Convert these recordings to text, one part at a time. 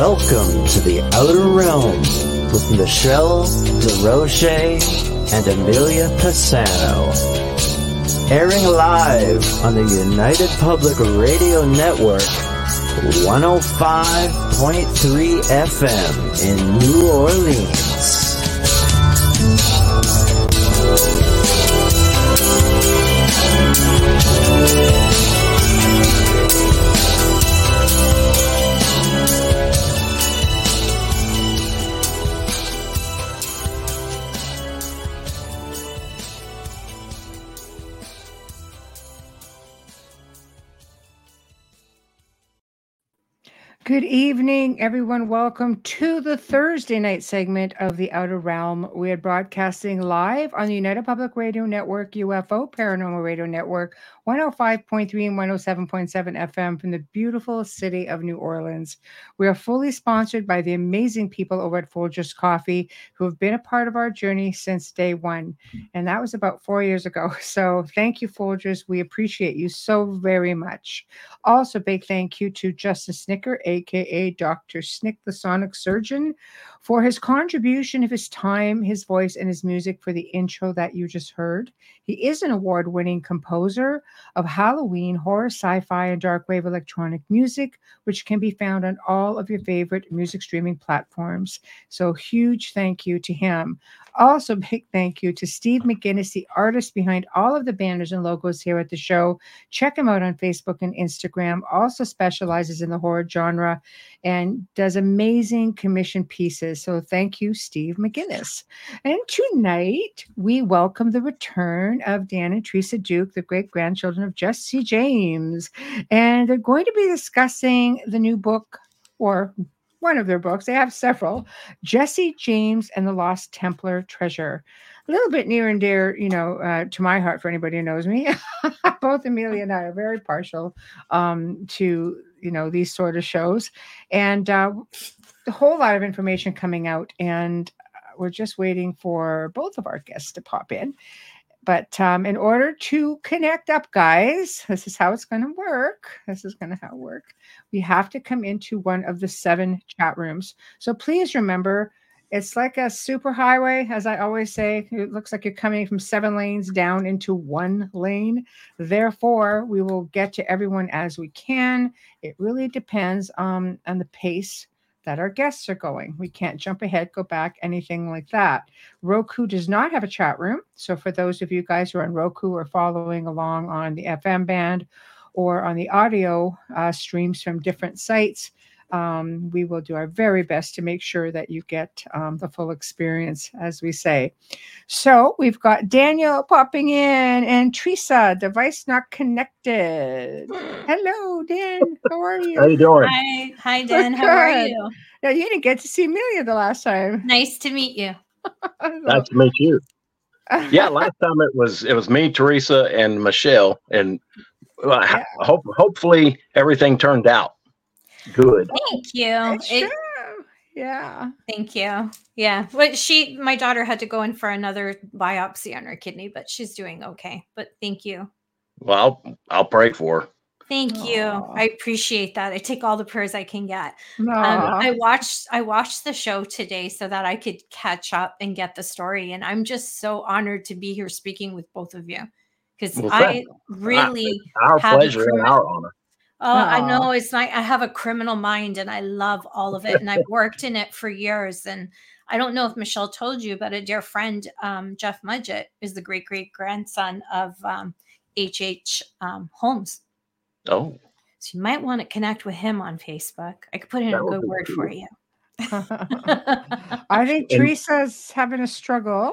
Welcome to the Outer Realms with Michelle Desrochers and Amelia Pisano. Airing live on the United Public Radio Network, 105.3 FM in New Orleans. Good evening, everyone. Welcome to the Thursday night segment of The Outer Realm. We are broadcasting live on the United Public Radio Network, UFO Paranormal Radio Network, 105.3 and 107.7 FM from the beautiful city of New Orleans. We are fully sponsored by the amazing people over at Folgers Coffee who have been a part of our journey since day one. And that was about four years ago. So thank you, Folgers. We appreciate you so very much. Also, big thank you to Justin Snicker, aka Dr. Snick, the Sonic Surgeon, for his contribution of his time, his voice, and his music for the intro that you just heard. He is an award winning composer of Halloween, horror, sci fi, and dark wave electronic music, which can be found on all of your favorite music streaming platforms. So, huge thank you to him. Also, big thank you to Steve McGinnis, the artist behind all of the banners and logos here at the show. Check him out on Facebook and Instagram. Also specializes in the horror genre and does amazing commission pieces. So thank you, Steve McGinnis. And tonight we welcome the return of Dan and Teresa Duke, the great grandchildren of Jesse James. And they're going to be discussing the new book or one of their books. They have several Jesse James and the Lost Templar Treasure. A little bit near and dear, you know, uh, to my heart for anybody who knows me. Both Amelia and I are very partial um, to, you know, these sort of shows. And uh, a whole lot of information coming out. And uh, we're just waiting for both of our guests to pop in. But um, in order to connect up, guys, this is how it's going to work. This is going to how it work. We have to come into one of the seven chat rooms. So please remember, it's like a super highway, as I always say. It looks like you're coming from seven lanes down into one lane. Therefore, we will get to everyone as we can. It really depends um, on the pace that our guests are going. We can't jump ahead, go back, anything like that. Roku does not have a chat room. So, for those of you guys who are on Roku or following along on the FM band or on the audio uh, streams from different sites, um, we will do our very best to make sure that you get um, the full experience, as we say. So we've got Daniel popping in and Teresa, device not connected. Hello, Dan. How are you? How you doing? Hi, hi, Dan. How are you? Yeah, you didn't get to see Amelia the last time. Nice to meet you. Nice to meet you. Yeah, last time it was it was me, Teresa, and Michelle, and well, Yeah. hope hopefully everything turned out good. Thank you. It's It- true. Yeah. thank you. Yeah. Well, she, my daughter had to go in for another biopsy on her kidney, but she's doing okay. But thank you. Well, I'll, I'll pray for her. Thank you. I appreciate that. I take all the prayers I can get. No. Um, I watched I watched the show today so that I could catch up and get the story. And I'm just so honored to be here speaking with both of you because Well, I really Our Have a pleasure and our honor. Oh, I know it's not. I have a criminal mind and I love all of it. And I've worked in it for years. And I don't know if Michelle told you, but a dear friend, um, Jeff Mudgett, is the great great grandson of um, H.H. Um, Holmes. Oh, So you might want to connect with him on Facebook. I could put in That a good be word for you. I think And- Teresa's having a struggle.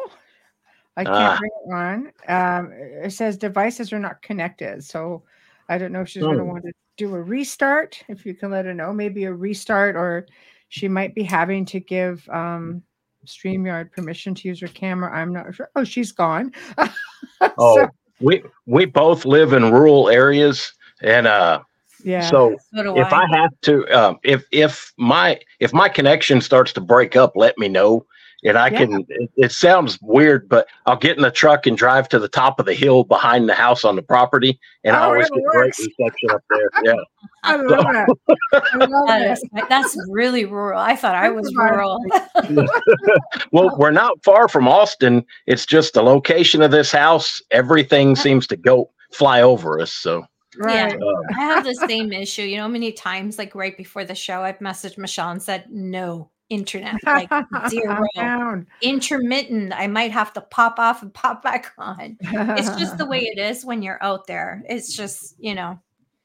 I can't Ah. bring it on. Um, it says devices are not connected. So I don't know if she's going to want to do a restart. If you can let her know, maybe a restart, or she might be having to give um, StreamYard permission to use her camera. I'm not sure. Oh, she's gone. oh, So, we we both live in rural areas, and uh, yeah. so So do if I have to, um, if if my if my connection starts to break up, let me know and I Yeah. can. It, it sounds weird, but I'll get in the truck and drive to the top of the hill behind the house on the property, and I Oh, always it get great works. reception up there. Yeah, I love it. I love That that's really rural. I thought I was rural. well, we're not far from Austin. It's just the location of this house. Everything seems to go fly over us. So Right. um, I have the same issue. You know, many times, like right before the show, I've messaged Michelle and said, no internet, like zero, intermittent. I might have to pop off and pop back on. It's just the way it is when you're out there. It's just, you know,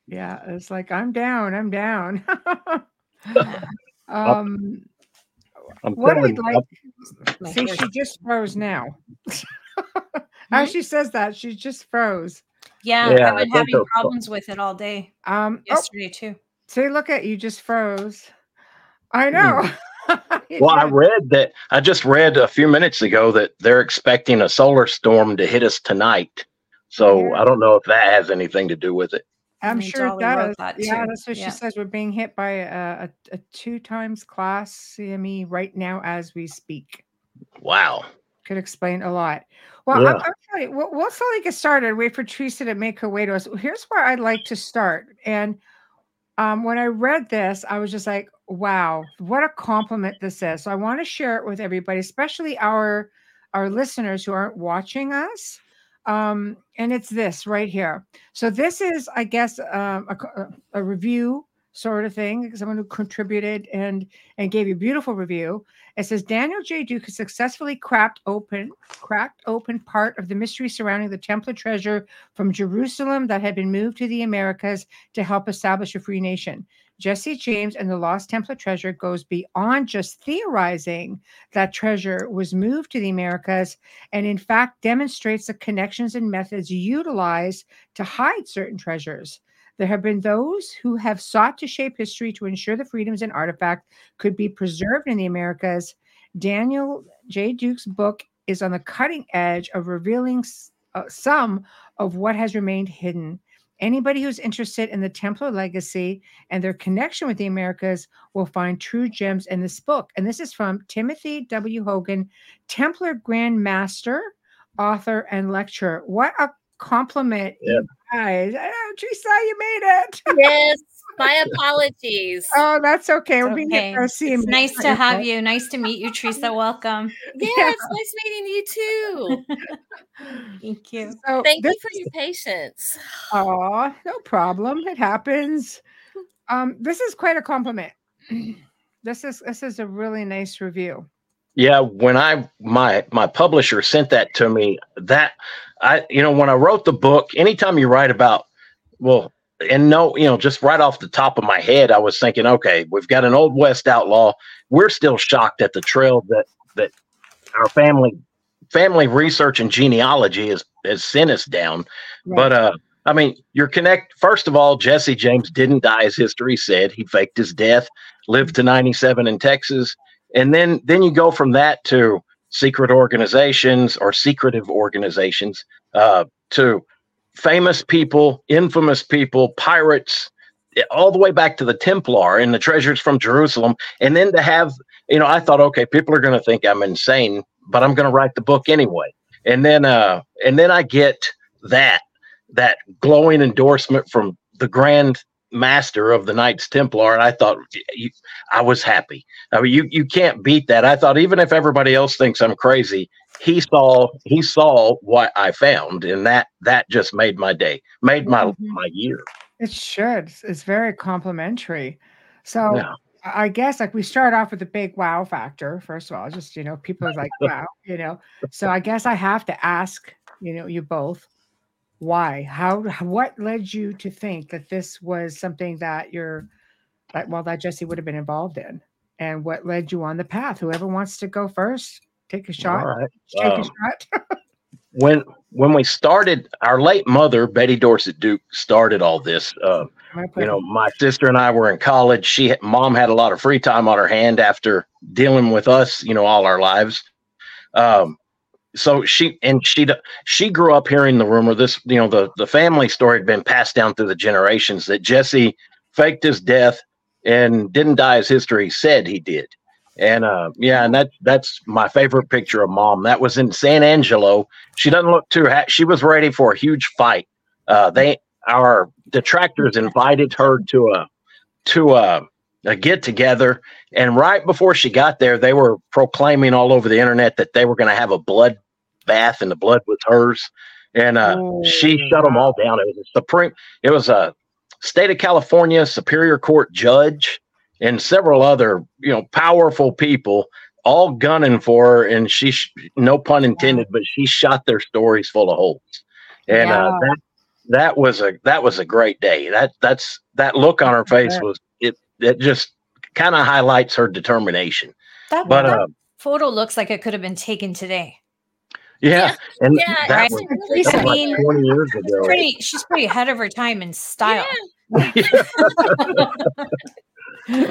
Yeah, it's like I'm down. I'm down. um, I'm what telling I'd you, like. my See, ears. she just froze now. As she says that, she just froze. yeah, Yeah, I've I been think having they'll- problems with it all day Um, oh, yesterday too. see, look at you, just froze. I know. You Well, I read that. I just read a few minutes ago that they're expecting a solar storm to hit us tonight. So Yeah. I don't know if that has anything to do with it. I'm I sure it does. that Yeah, too. that's what Yeah. she says. We're being hit by a, a, a two times class CME right now as we speak. Wow. Could explain a lot. Well, Yeah. I'm, I'm telling you, we'll, we'll slowly get started. Wait for Teresa to make her way to us. Here's where I'd like to start. And um, when I read this, I was just like, wow, what a compliment this is. So I want to share it with everybody, especially our our listeners who aren't watching us. Um, and it's this right here. So this is, I guess, um, a, a, a review sort of thing. Someone who contributed and and gave you a beautiful review. It says Daniel J. Duke has successfully cracked open cracked open part of the mystery surrounding the Templar treasure from Jerusalem that had been moved to the Americas to help establish a free nation. Jesse James and the Lost Templar treasure goes beyond just theorizing that treasure was moved to the Americas and, in fact, demonstrates the connections and methods utilized to hide certain treasures. There have been those who have sought to shape history to ensure the freedoms and artifact could be preserved in the Americas. Daniel J. Duke's book is on the cutting edge of revealing uh, some of what has remained hidden. Anybody who's interested in the Templar legacy and their connection with the Americas will find true gems in this book. And this is from Timothy W. Hogan, Templar Grand Master, author, and lecturer. What a compliment, you guys. Oh, Teresa, you made it. Yes, my apologies. Oh, that's okay. It's We're being okay. hit by a CME. It's nice to have you. Nice to meet you, Teresa. Welcome. Yeah, yeah. it's nice meeting you too. Thank you. So Thank you for your patience. Oh, no problem. It happens. Um, this is quite a compliment. This is this is a really nice review. Yeah, when I my my publisher sent that to me, that I you know when I wrote the book, anytime you write about well, and no, you know, just right off the top of my head, I was thinking, okay, we've got an old west outlaw. We're still shocked at the trail that that our family family research and genealogy has has sent us down. But uh I mean, you're connect first of all, Jesse James didn't die as history said. He faked his death, lived to 97 in Texas. And then then you go from that to secret organizations or secretive organizations, uh, to famous people, infamous people, pirates, eh, all the way back to the Templar and the treasures from Jerusalem. And then to have, you know, I thought, okay, people are going to think I'm insane, but I'm going to write the book anyway. And then, uh, and then I get that that glowing endorsement from the Grand Master of the Knights Templar, and I thought, I was happy. I mean, you you can't beat that. I thought even if everybody else thinks I'm crazy, he saw he saw what I found, and that that just made my day, made my Mhm. my year. It should. It's- It's very complimentary. So Yeah. I I guess like we start off with a big wow factor. First of all, just you know, people are like, wow, you know. So I guess I have to ask, you know, you both, why? How what led you to think that this was something that you're that well that Jesse would have been involved in? And what led you on the path? Whoever wants to go first, take a shot. All right. Take a Um, shot. when when we started, our late mother Betty Dorset Duke started all this. Uh, I'm gonna put you know, my sister and I were in college. She, mom, had a lot of free time on her hand after dealing with us, you know, all our lives. Um, so she and she she grew up hearing the rumor. This, you know, the the family story had been passed down through the generations that Jesse faked his death and didn't die as history said he did. And uh, yeah, and that's that's my favorite picture of mom. That was in San Angelo. She doesn't look too. Ha- she was ready for a huge fight. Uh, they our detractors invited her to a to a, a get together, and right before she got there, they were proclaiming all over the internet that they were going to have a blood bath, and the blood was hers. And uh, Oh, she shut them all down. It was a supreme. It was a state of California Superior Court judge and several other, you know, powerful people all gunning for her. And she, sh- no pun intended, but she shot their stories full of holes. And uh, that that was a that was a great day. That that's that look on her face was it. It just kind of highlights her determination. That, But that uh, photo looks like it could have been taken today. yeah, and Yeah, that right. was, Really that was like mean, twenty years ago. Pretty, she's pretty ahead of her time in style.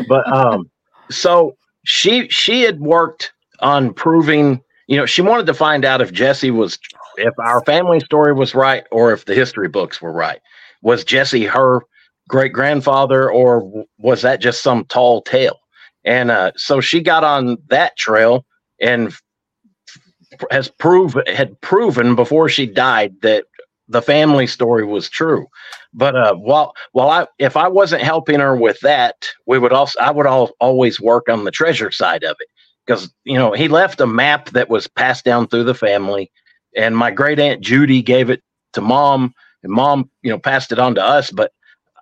but um so she she had worked on proving you know she wanted to find out if jesse was if our family story was right or if the history books were right. Was jesse her great grandfather or was that just some tall tale? And uh so she got on that trail and has proved had proven before she died that the family story was true. But uh while while i if i wasn't helping her with that we would also i would all, always work on the treasure side of it. Because you know he left a map that was passed down through the family and my great aunt judy gave it to mom and mom you know passed it on to us but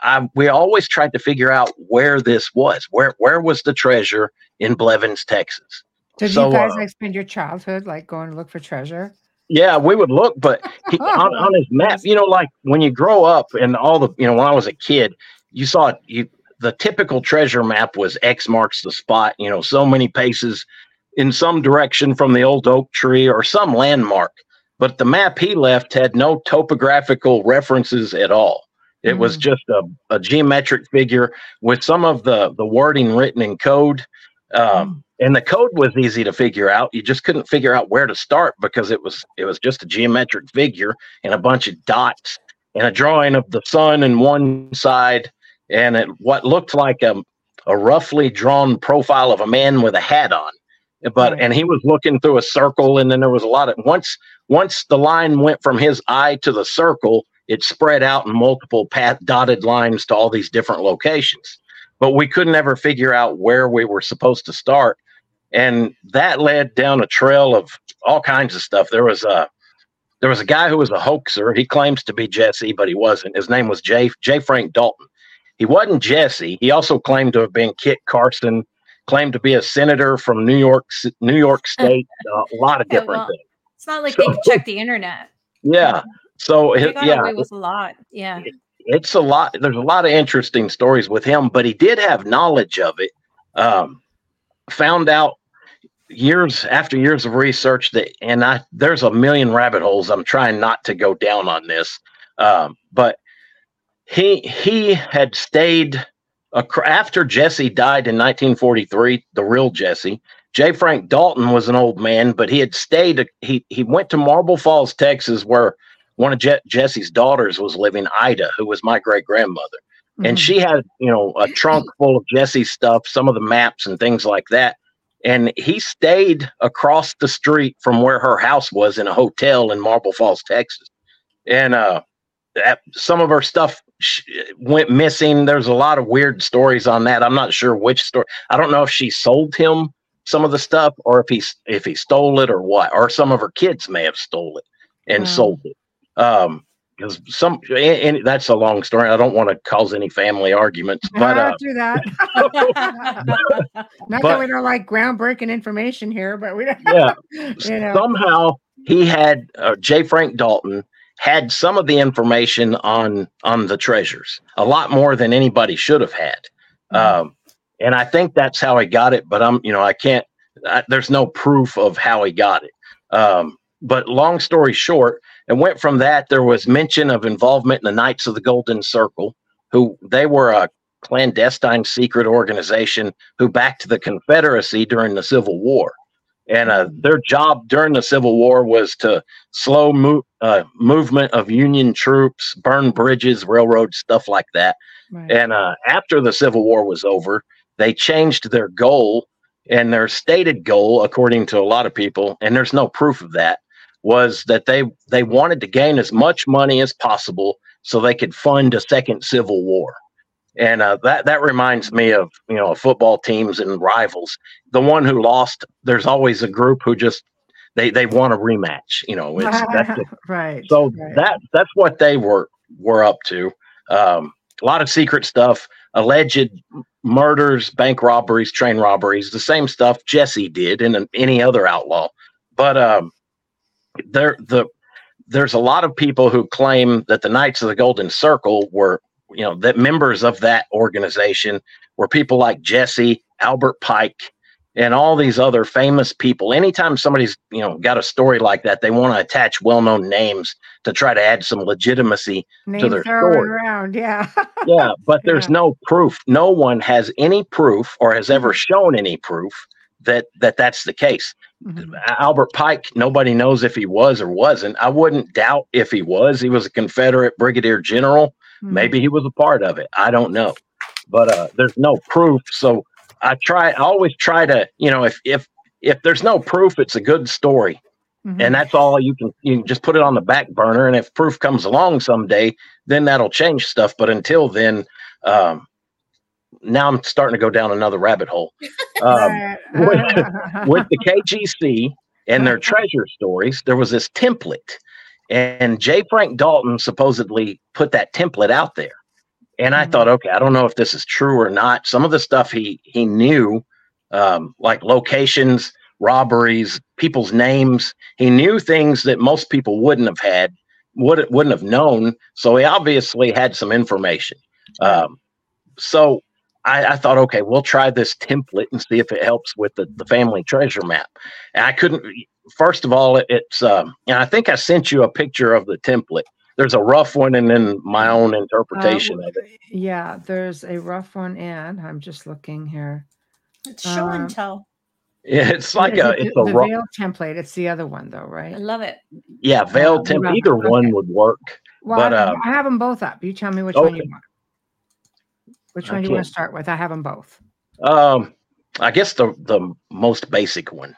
I, we always tried to figure out where this was where where was the treasure in blevins texas. Did So, you guys uh, like spend your childhood like going to look for treasure? Yeah, we would look, but he, on, on his map, you know, like when you grow up and all the, you know, when I was a kid, you saw you the typical treasure map was X marks the spot, you know, so many paces in some direction from the old oak tree or some landmark. But the map he left had no topographical references at all. It was Mm. just a, a geometric figure with some of the the wording written in code. Um, and the code was easy to figure out. You just couldn't figure out where to start because it was it was just a geometric figure and a bunch of dots and a drawing of the sun in one side and it, what looked like a, a roughly drawn profile of a man with a hat on. But and he was looking through a circle and then there was a lot of once once the line went from his eye to the circle it spread out in multiple path dotted lines to all these different locations but we couldn't ever figure out where we were supposed to start. And that led down a trail of all kinds of stuff. There was a there was a guy who was a hoaxer. He claims to be jesse but he wasn't. His name was jay jay frank dalton. He wasn't jesse. He also claimed to have been kit carson claimed to be a senator from new york new york state a lot of different well, things. It's not like they could check the internet. yeah. So They it- yeah. away with a lot. Yeah. It's a lot there's a lot of interesting stories with him but he did have knowledge of it. Um, found out years after years of research that and i there's a million rabbit holes i'm trying not to go down on this. Um, but he he had stayed after jesse died in 1943 the real jesse j. Frank dalton was an old man but he had stayed he he went to marble falls texas where one of Je- jesse's daughters was living ida who was my great grandmother and Mhm. she had you know a trunk full of jesse's stuff some of the maps and things like that. And he stayed across the street from where her house was in a hotel in marble falls texas. And uh that, some of her stuff sh- went missing. There's a lot of weird stories on that. I'm not sure which story i don't know if she sold him some of the stuff or if he if he stole it or what or some of her kids may have stole it and Wow. sold it um because some and, and that's a long story i don't want to cause any family arguments but uh do that. Not But- that we don't like groundbreaking information here, but we don't. yeah you know. somehow he had uh, J. Frank Dalton had some of the information on on the treasures, a lot more than anybody should have had. Um, and I think that's how he got it. But I'm, you know, I can't. I, there's no proof of how he got it. Um, but long story short, it went from that. There was mention of involvement in the Knights of the Golden Circle, who they were a clandestine secret organization who backed the Confederacy during the Civil War and uh, their job during the Civil War was to slow mo- uh, movement of Union troops, burn bridges, railroads, stuff like that. Right. And uh, after the Civil War was over, they changed their goal and their stated goal, according to a lot of people, and there's no proof of that, was that they they wanted to gain as much money as possible so they could fund a second civil war. And uh, that that reminds me of you know football teams and rivals. The one who lost, there's always a group who just they they want a rematch. You know, it's that's the, right. so right. that that's what they were were up to. Um, a lot of secret stuff, alleged murders, bank robberies, train robberies, the same stuff Jesse did and any other outlaw. But um, there the there's a lot of people who claim that the Knights of the Golden Circle were, you know, that members of that organization were people like Jesse, Albert Pike, and all these other famous people. Anytime somebody's, you know, got a story like that, they want to attach well-known names to try to add some legitimacy Names to their story. around. Yeah. Yeah, but there's Yeah. no proof. No one has any proof or has ever mm-hmm. shown any proof that that that's the case. Mhm. Albert Pike, nobody knows if he was or wasn't. I wouldn't doubt if he was. He was a Confederate brigadier general. Mhm. Maybe he was a part of it. I don't know. But uh, there's no proof. So I try I always try to, you know, if if if there's no proof, it's a good story. Mhm. And that's all you can you can just put it on the back burner. And if proof comes along someday, then that'll change stuff. But until then, um now I'm starting to go down another rabbit hole. Um, Right. with the KGC and their treasure stories, there was this template, and J. Frank Dalton supposedly put that template out there. And I Mhm. thought, okay, I don't know if this is true or not. Some of the stuff he he knew, um, like locations, robberies, people's names, he knew things that most people wouldn't have had, would wouldn't have known. So he obviously had some information. Um, so I, I thought, okay, we'll try this template and see if it helps with the, the family treasure map. And I couldn't. First of all, it, it's um, and I think I sent you a picture of the template. There's a rough one and then my own interpretation Uh, of it. Yeah, there's a rough one, and I'm just looking here. It's show and Um, tell. Yeah, It's like Is a it it's the, a the rough, veil template. It's the other one, though, right? I love it. yeah veiled the template. rough- Either okay. one would work. Well, But, I, um, I have them both up. You tell me which one you want. Which one do you want to start with? I have them both. Um, I guess the the most basic one.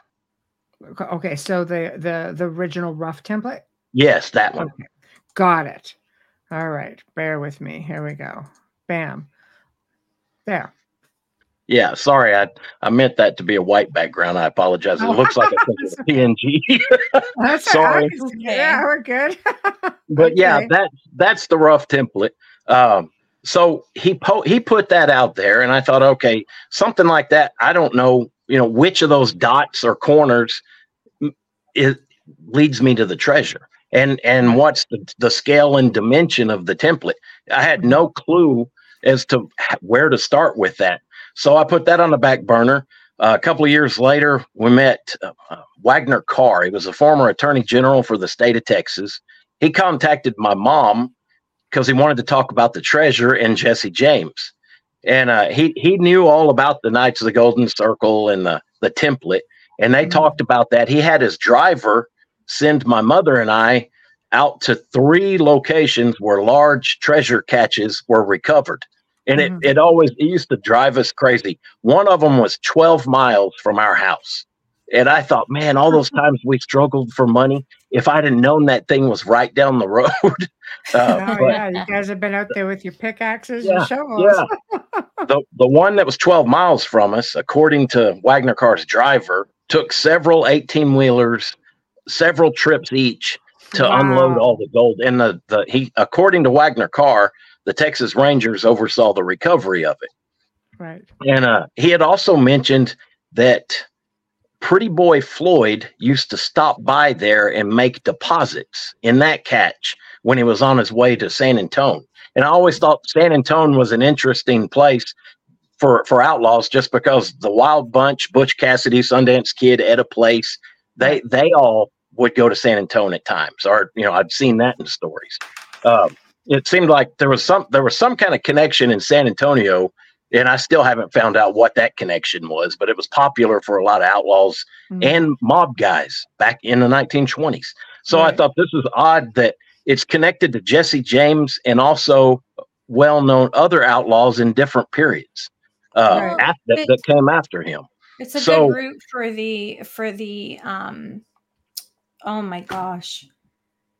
Okay, so the the the original rough template. Yes, that one. Okay, got it. All right, bear with me. Here we go. Bam. There. Yeah, sorry, I I meant that to be a white background. I apologize. It Oh. looks like a PNG. That's Sorry. Yeah, we're good. but yeah, Okay. that that's the rough template. Um, so he po- he put that out there, and I thought, okay, something like that. I don't know, you know, which of those dots or corners it leads me to the treasure, and and what's the, the scale and dimension of the template. I had no clue as to where to start with that, so I put that on the back burner. Uh, a couple of years later, we met uh, uh, Waggoner Carr. He was a former attorney general for the state of Texas he contacted my mom because he wanted to talk about the treasure and Jesse James. And uh, he he knew all about the Knights of the Golden Circle and the the template, and they Mhm. talked about that. He had his driver send my mother and I out to three locations where large treasure catches were recovered, and Mhm. it it always it used to drive us crazy. One of them was twelve miles from our house, and I thought, man, all those times we struggled for money. If I'd have known that thing was right down the road, uh, oh but yeah, you guys have been out there with your pickaxes Yeah, and shovels. yeah. the the one that was 12 miles from us, according to Waggoner Carr's driver, took several 18 wheelers, several trips each to unload all the gold. And the the he according to Waggoner Carr, the Texas Rangers oversaw the recovery of it. Right. And uh, he had also mentioned that Pretty Boy Floyd used to stop by there and make deposits in that catch when he was on his way to San Antone. And I always thought San Antone was an interesting place for for outlaws just because the Wild Bunch, Butch Cassidy, Sundance Kid, Etta Place, they they all would go to San Antone at times, or you know I'd seen that in stories. Um, it seemed like there was some there was some kind of connection in San Antonio and I still haven't found out what that connection was, but it was popular for a lot of outlaws Mhm. and mob guys back in the 1920s. So I thought this was odd that it's connected to Jesse James and also well-known other outlaws in different periods uh, Right. af- that, that came after him. It's a So- good route for the for the um oh my gosh.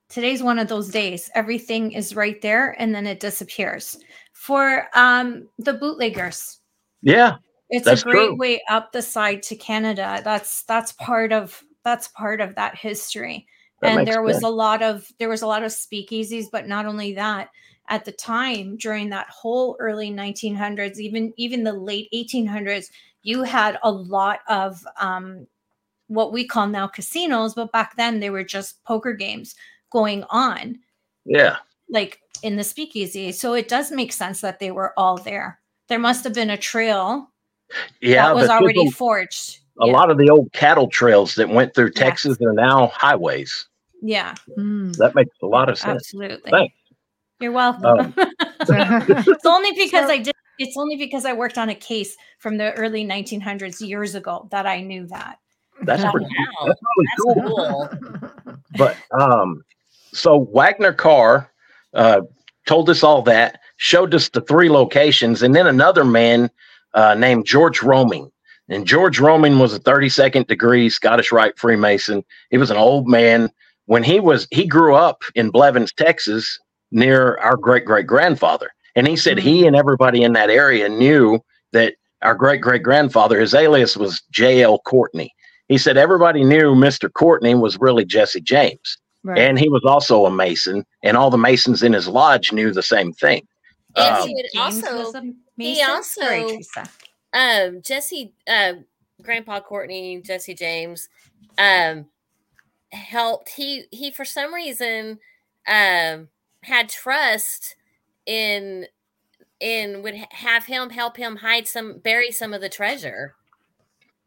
Today's one of those days. Everything is right there and then it disappears. For um the bootleggers. Yeah, It's a great true. way up the side to Canada. That's that's part of that's part of that history. That and there was sense. a lot of there was a lot of speakeasies, but not only that, at the time during that whole early 1900s, even even the late 1800s, you had a lot of um, what we call now casinos, but back then they were just poker games going on, yeah. like in the speakeasy. So it does make sense that they were all there. There must have been a trail Yeah, that was already forged. a yeah. lot of the old cattle trails that went through Yes. Texas are now highways. Yeah, Mm. That makes a lot of sense. absolutely. Thanks. You're welcome. Um, it's only because So- I did. It's only because I worked on a case from the early 1900s years ago that I knew that. That's Yeah. pretty. Wow, That's really that's cool. cool. But um, so Waggoner Carr uh, told us all that, showed us the three locations, and then another man uh, named George Roaming. And George Roaming was a 32nd degree Scottish Rite Freemason. He was an old man. When he was, he grew up in Blevins, Texas, near our great great grandfather. And he said he and everybody in that area knew that our great great grandfather, his alias was J.L. Courtney. He said everybody knew Mr. Courtney was really Jesse James. Right. And he was also a Mason, and all the Masons in his lodge knew the same thing. And Um, he would James also was a Sorry, also- um Jesse uh Grandpa Courtney, Jesse James, um helped he he for some reason um had trust in in would have him help him hide some bury some of the treasure.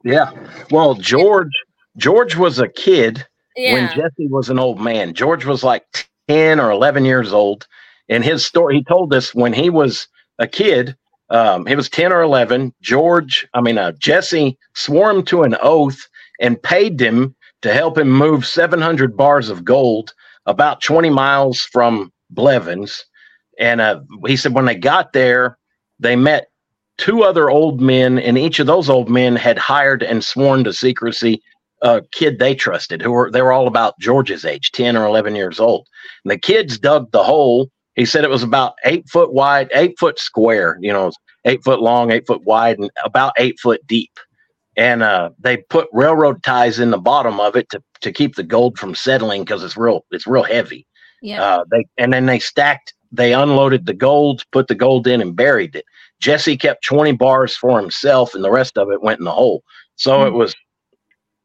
Yeah. Well, George George was a kid when Jesse was an old man. George was like 10 or 11 years old. And his story, he told us when he was a kid, um, he was 10 or 11. George, I mean, uh, Jesse swore him to an oath and paid him to help him move 700 bars of gold about 20 miles from Blevins. And uh, he said when they got there, they met two other old men, and each of those old men had hired and sworn to secrecy a kid they trusted who were they were all about George's age, 10 or 11 years old. And the kids dug the hole. He said it was about eight foot wide, eight foot square, you know, eight foot long, eight foot wide, and about eight foot deep. And uh, they put railroad ties in the bottom of it to, to keep the gold from settling because it's real it's real heavy. Yeah. Uh, they and then they stacked. They unloaded the gold, put the gold in, and buried it. Jesse kept twenty bars for himself, and the rest of it went in the hole. So it Hmm. was,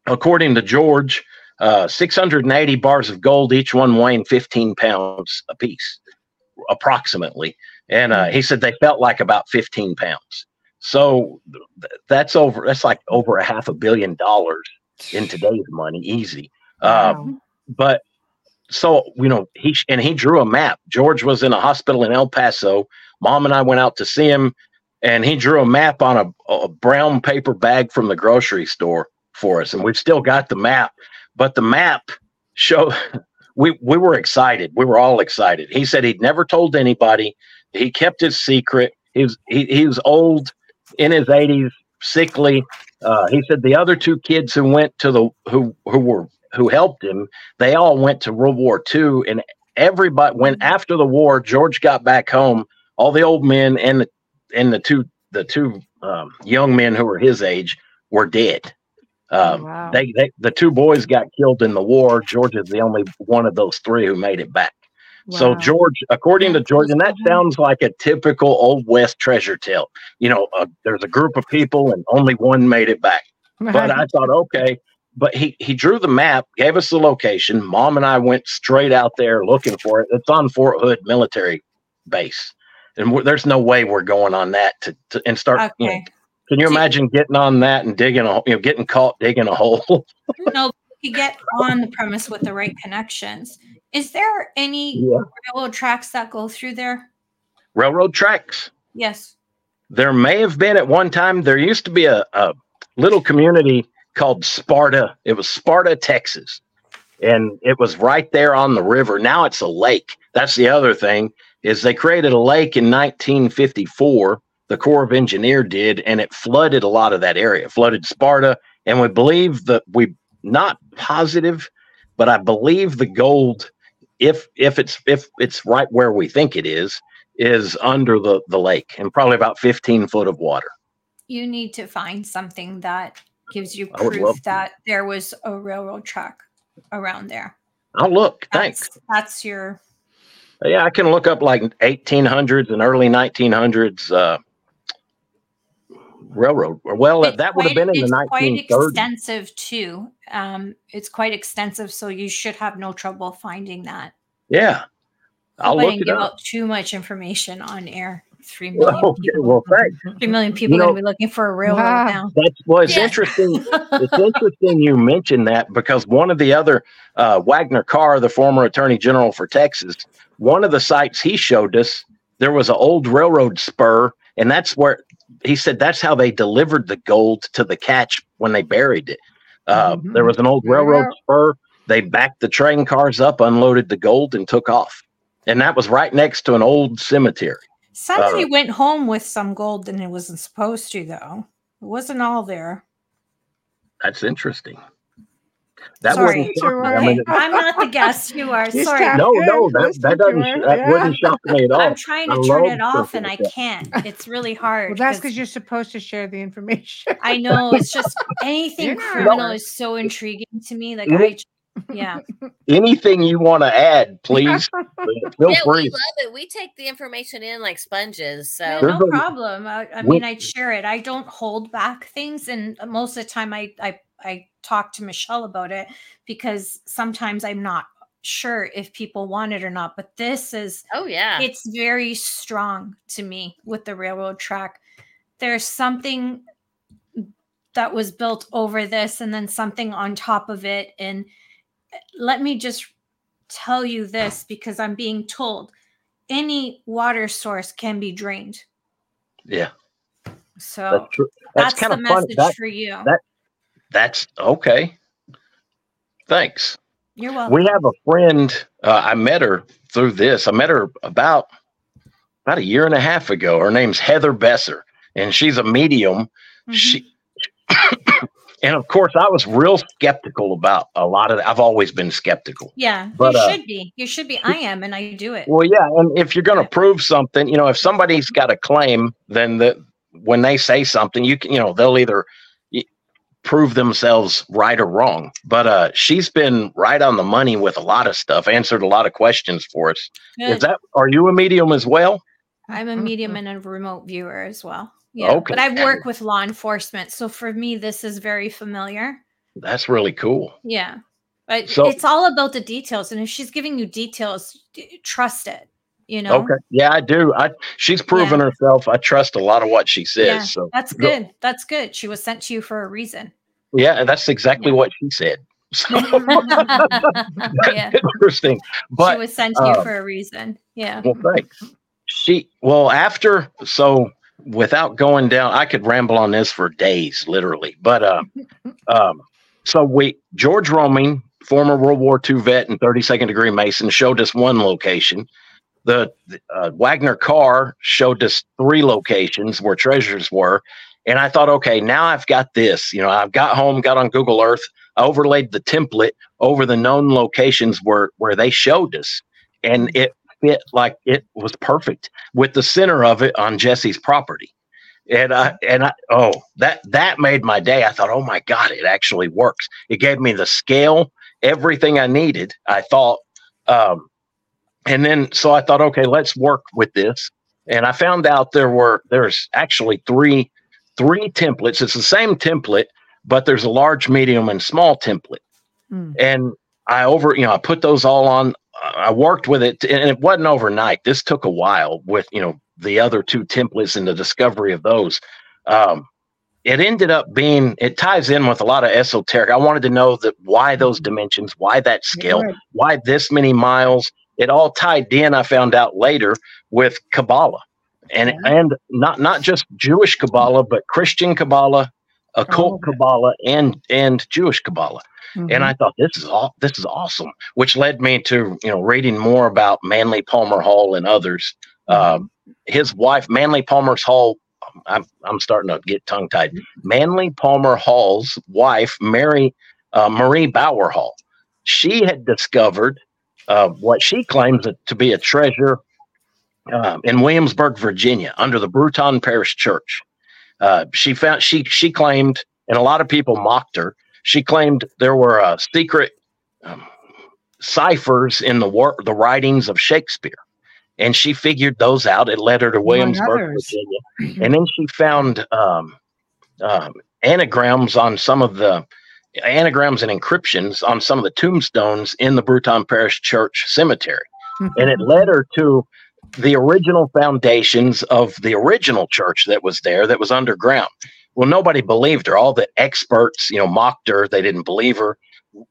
according to George, uh, six hundred and eighty bars of gold, each one weighing fifteen pounds apiece, approximately. And uh, he said they felt like about fifteen pounds. So that's over. That's like over a half a billion dollars in today's money, easy. Wow. Um, but so you know he and he drew a map. George was in a hospital in el paso. Mom and i went out to see him and he drew a map on a, a brown paper bag from the grocery store for us and we've still got the map. But the map show we we were excited. We were all excited. He said he'd never told anybody. He kept his secret. He was he, he was old in his 80s sickly uh, he said the other two kids who went to the who who were who helped him they all went to World War II, and everybody when after the war, George got back home. All the old men and the and the two the two um, young men who were his age were dead. Um, wow. they, they the two boys got killed in the war. George is the only one of those three who made it back. So George, according to George, and that sounds like a typical old west treasure tale. You know, uh, there's a group of people and only one made it back but I thought, okay. But he he drew the map, gave us the location. Mom and I went straight out there looking for it. It's on Fort Hood Military Base, and we're, there's no way we're going on that to, to and start. You know, Okay. can you imagine getting on that and digging a you know getting caught digging a hole? no, you get on the premise with the right connections. Is there any yeah. railroad tracks that go through there? Railroad tracks. Yes. There may have been at one time. There used to be a, a little community called Sparta. It was Sparta, Texas, and it was right there on the river. Now it's a lake. That's the other thing is they created a lake in 1954 the Corps of Engineer did, and it flooded a lot of that area, flooded Sparta, and we believe that we not positive, but I believe the gold, if if it's if it's right where we think it is, is under the the lake and probably about 15 foot of water. You need to find something that gives you I would love proof to. that there was a railroad track around there. I'll look. Thanks. That's, that's your Yeah, I can look up like 1800s and early 1900s uh, railroad. Well, It's that would have been in it's the quite 1930s. extensive too. Um, it's quite extensive, so you should have no trouble finding that. Yeah, I'll Hope I look didn't it give up. out too much information on air. Three million Well, okay, people. well, thanks. Three million people know- gonna be looking for a railroad Wow. now. That's well, it's Yeah. interesting. It's interesting you mentioned that because one of the other uh, Waggoner Carr, the former Attorney General for Texas, one of the sites he showed us, there was an old railroad spur, and that's where he said that's how they delivered the gold to the catch when they buried it. Uh, Mhm. There was an old Yeah. railroad spur. They backed the train cars up, unloaded the gold, and took off. And that was right next to an old cemetery. Somebody Uh, went home with some gold and it wasn't supposed to though. It wasn't all there. That's interesting. That Sorry. wouldn't shock. I Okay. mean, I'm not the guest. You are. You Sorry. no, no, that, that doesn't that yeah. wouldn't shock me at all. I'm trying I to turn it off and I can't. It's really hard. Well, that's 'cause because you're supposed to share the information. I know it's just anything You're not. criminal is so intriguing to me. Like You know- I, j- yeah, Anything you want to add, please uh, feel yeah, we love it. We take the information in like sponges. So Yeah, no a- problem. I, I we- mean, I share it. I don't hold back things, and most of the time, I I I talk to Michelle about it because sometimes I'm not sure if people want it or not. But this is oh yeah, it's very strong to me with the railroad track. There's something that was built over this, and then something on top of it. And eh, let me just tell you this because I'm being told any water source can be drained. Yeah, So that's. That's, that's, kind the of fun. message That, for you. that- that's okay. Thanks. You're welcome. We have a friend. Uh, I met her through this. I met her about about a year and a half ago. Her name's Heather Besser, and she's a medium. Mhm. She and of course, I was real skeptical about a lot of. That. I've always been skeptical. yeah, but, you uh, should be. You should be. I am, and I do it. Well, yeah, and if you're going to prove something, you know, if somebody's got a claim, then the when they say something, you can, you know, they'll either prove themselves right or wrong. But uh, she's been right on the money with a lot of stuff, answered a lot of questions for us. Is that? Are you a medium as well? I'm a medium and a remote viewer as well. Yeah, Okay. but I've worked with law enforcement, so for me, this is very familiar. That's really cool. Yeah, but So- it's all about the details, and if she's giving you details, trust it. You know. Okay, yeah, I do. I she's proven herself. I trust a lot of what she says. Yeah, So that's go- good. That's good. She was sent to you for a reason. yeah, that's exactly Yeah. what she said. So yeah, interesting. But she was sent to you uh, for a reason. Yeah. Well, thanks. She well after so without going down, I could ramble on this for days, literally. But uh, um, so we George Roming, former World War II vet and 32nd degree Mason, showed us one location. The uh, Waggoner Carr showed us three locations where treasures were. And I thought, okay, now I've got this. You know, I've got home, got on Google Earth, I overlaid the template over the known locations where where they showed us, and it fit like it was perfect with the center of it on Jesse's property. And I and I oh that that made my day. I thought, oh my God, it actually works. It gave me the scale, everything I needed. I thought, um, and then so I thought, okay, let's work with this. And I found out there were there's actually three three templates. It's the same template, but there's a large, medium, and small template. Hmm. And I over, you know, I put those all on. I worked with it, and it wasn't overnight. This took a while with you know the other two templates and the discovery of those. Um, it ended up being it ties in with a lot of esoteric. I wanted to know that why those dimensions, why that scale, Right. why this many miles. It all tied in. I found out later with Kabbalah, and and not not just Jewish Kabbalah, but Christian Kabbalah, occult okay. Kabbalah, and and Jewish Kabbalah. And Mhm. I thought this is all this is awesome, which led me to you know reading more about Manly Palmer Hall and others. Um, his wife, Manly Palmer's Hall I'm I'm starting to get tongue tied. Manly Palmer Hall's wife, Mary uh, Marie Bauer Hall, she had discovered uh, what she claims to be a treasure uh, in Williamsburg, Virginia, under the Bruton Parish Church. Uh, she found she she claimed, and a lot of people mocked her. She claimed there were uh, secret um, ciphers in the war, the writings of Shakespeare, and she figured those out. It led her to Williamsburg, Virginia, and then she found um, um, anagrams on some of the anagrams and encryptions on some of the tombstones in the Bruton Parish Church cemetery, and it led her to the original foundations of the original church that was there that was underground. Well, nobody believed her. All the experts, you know, mocked her. They didn't believe her.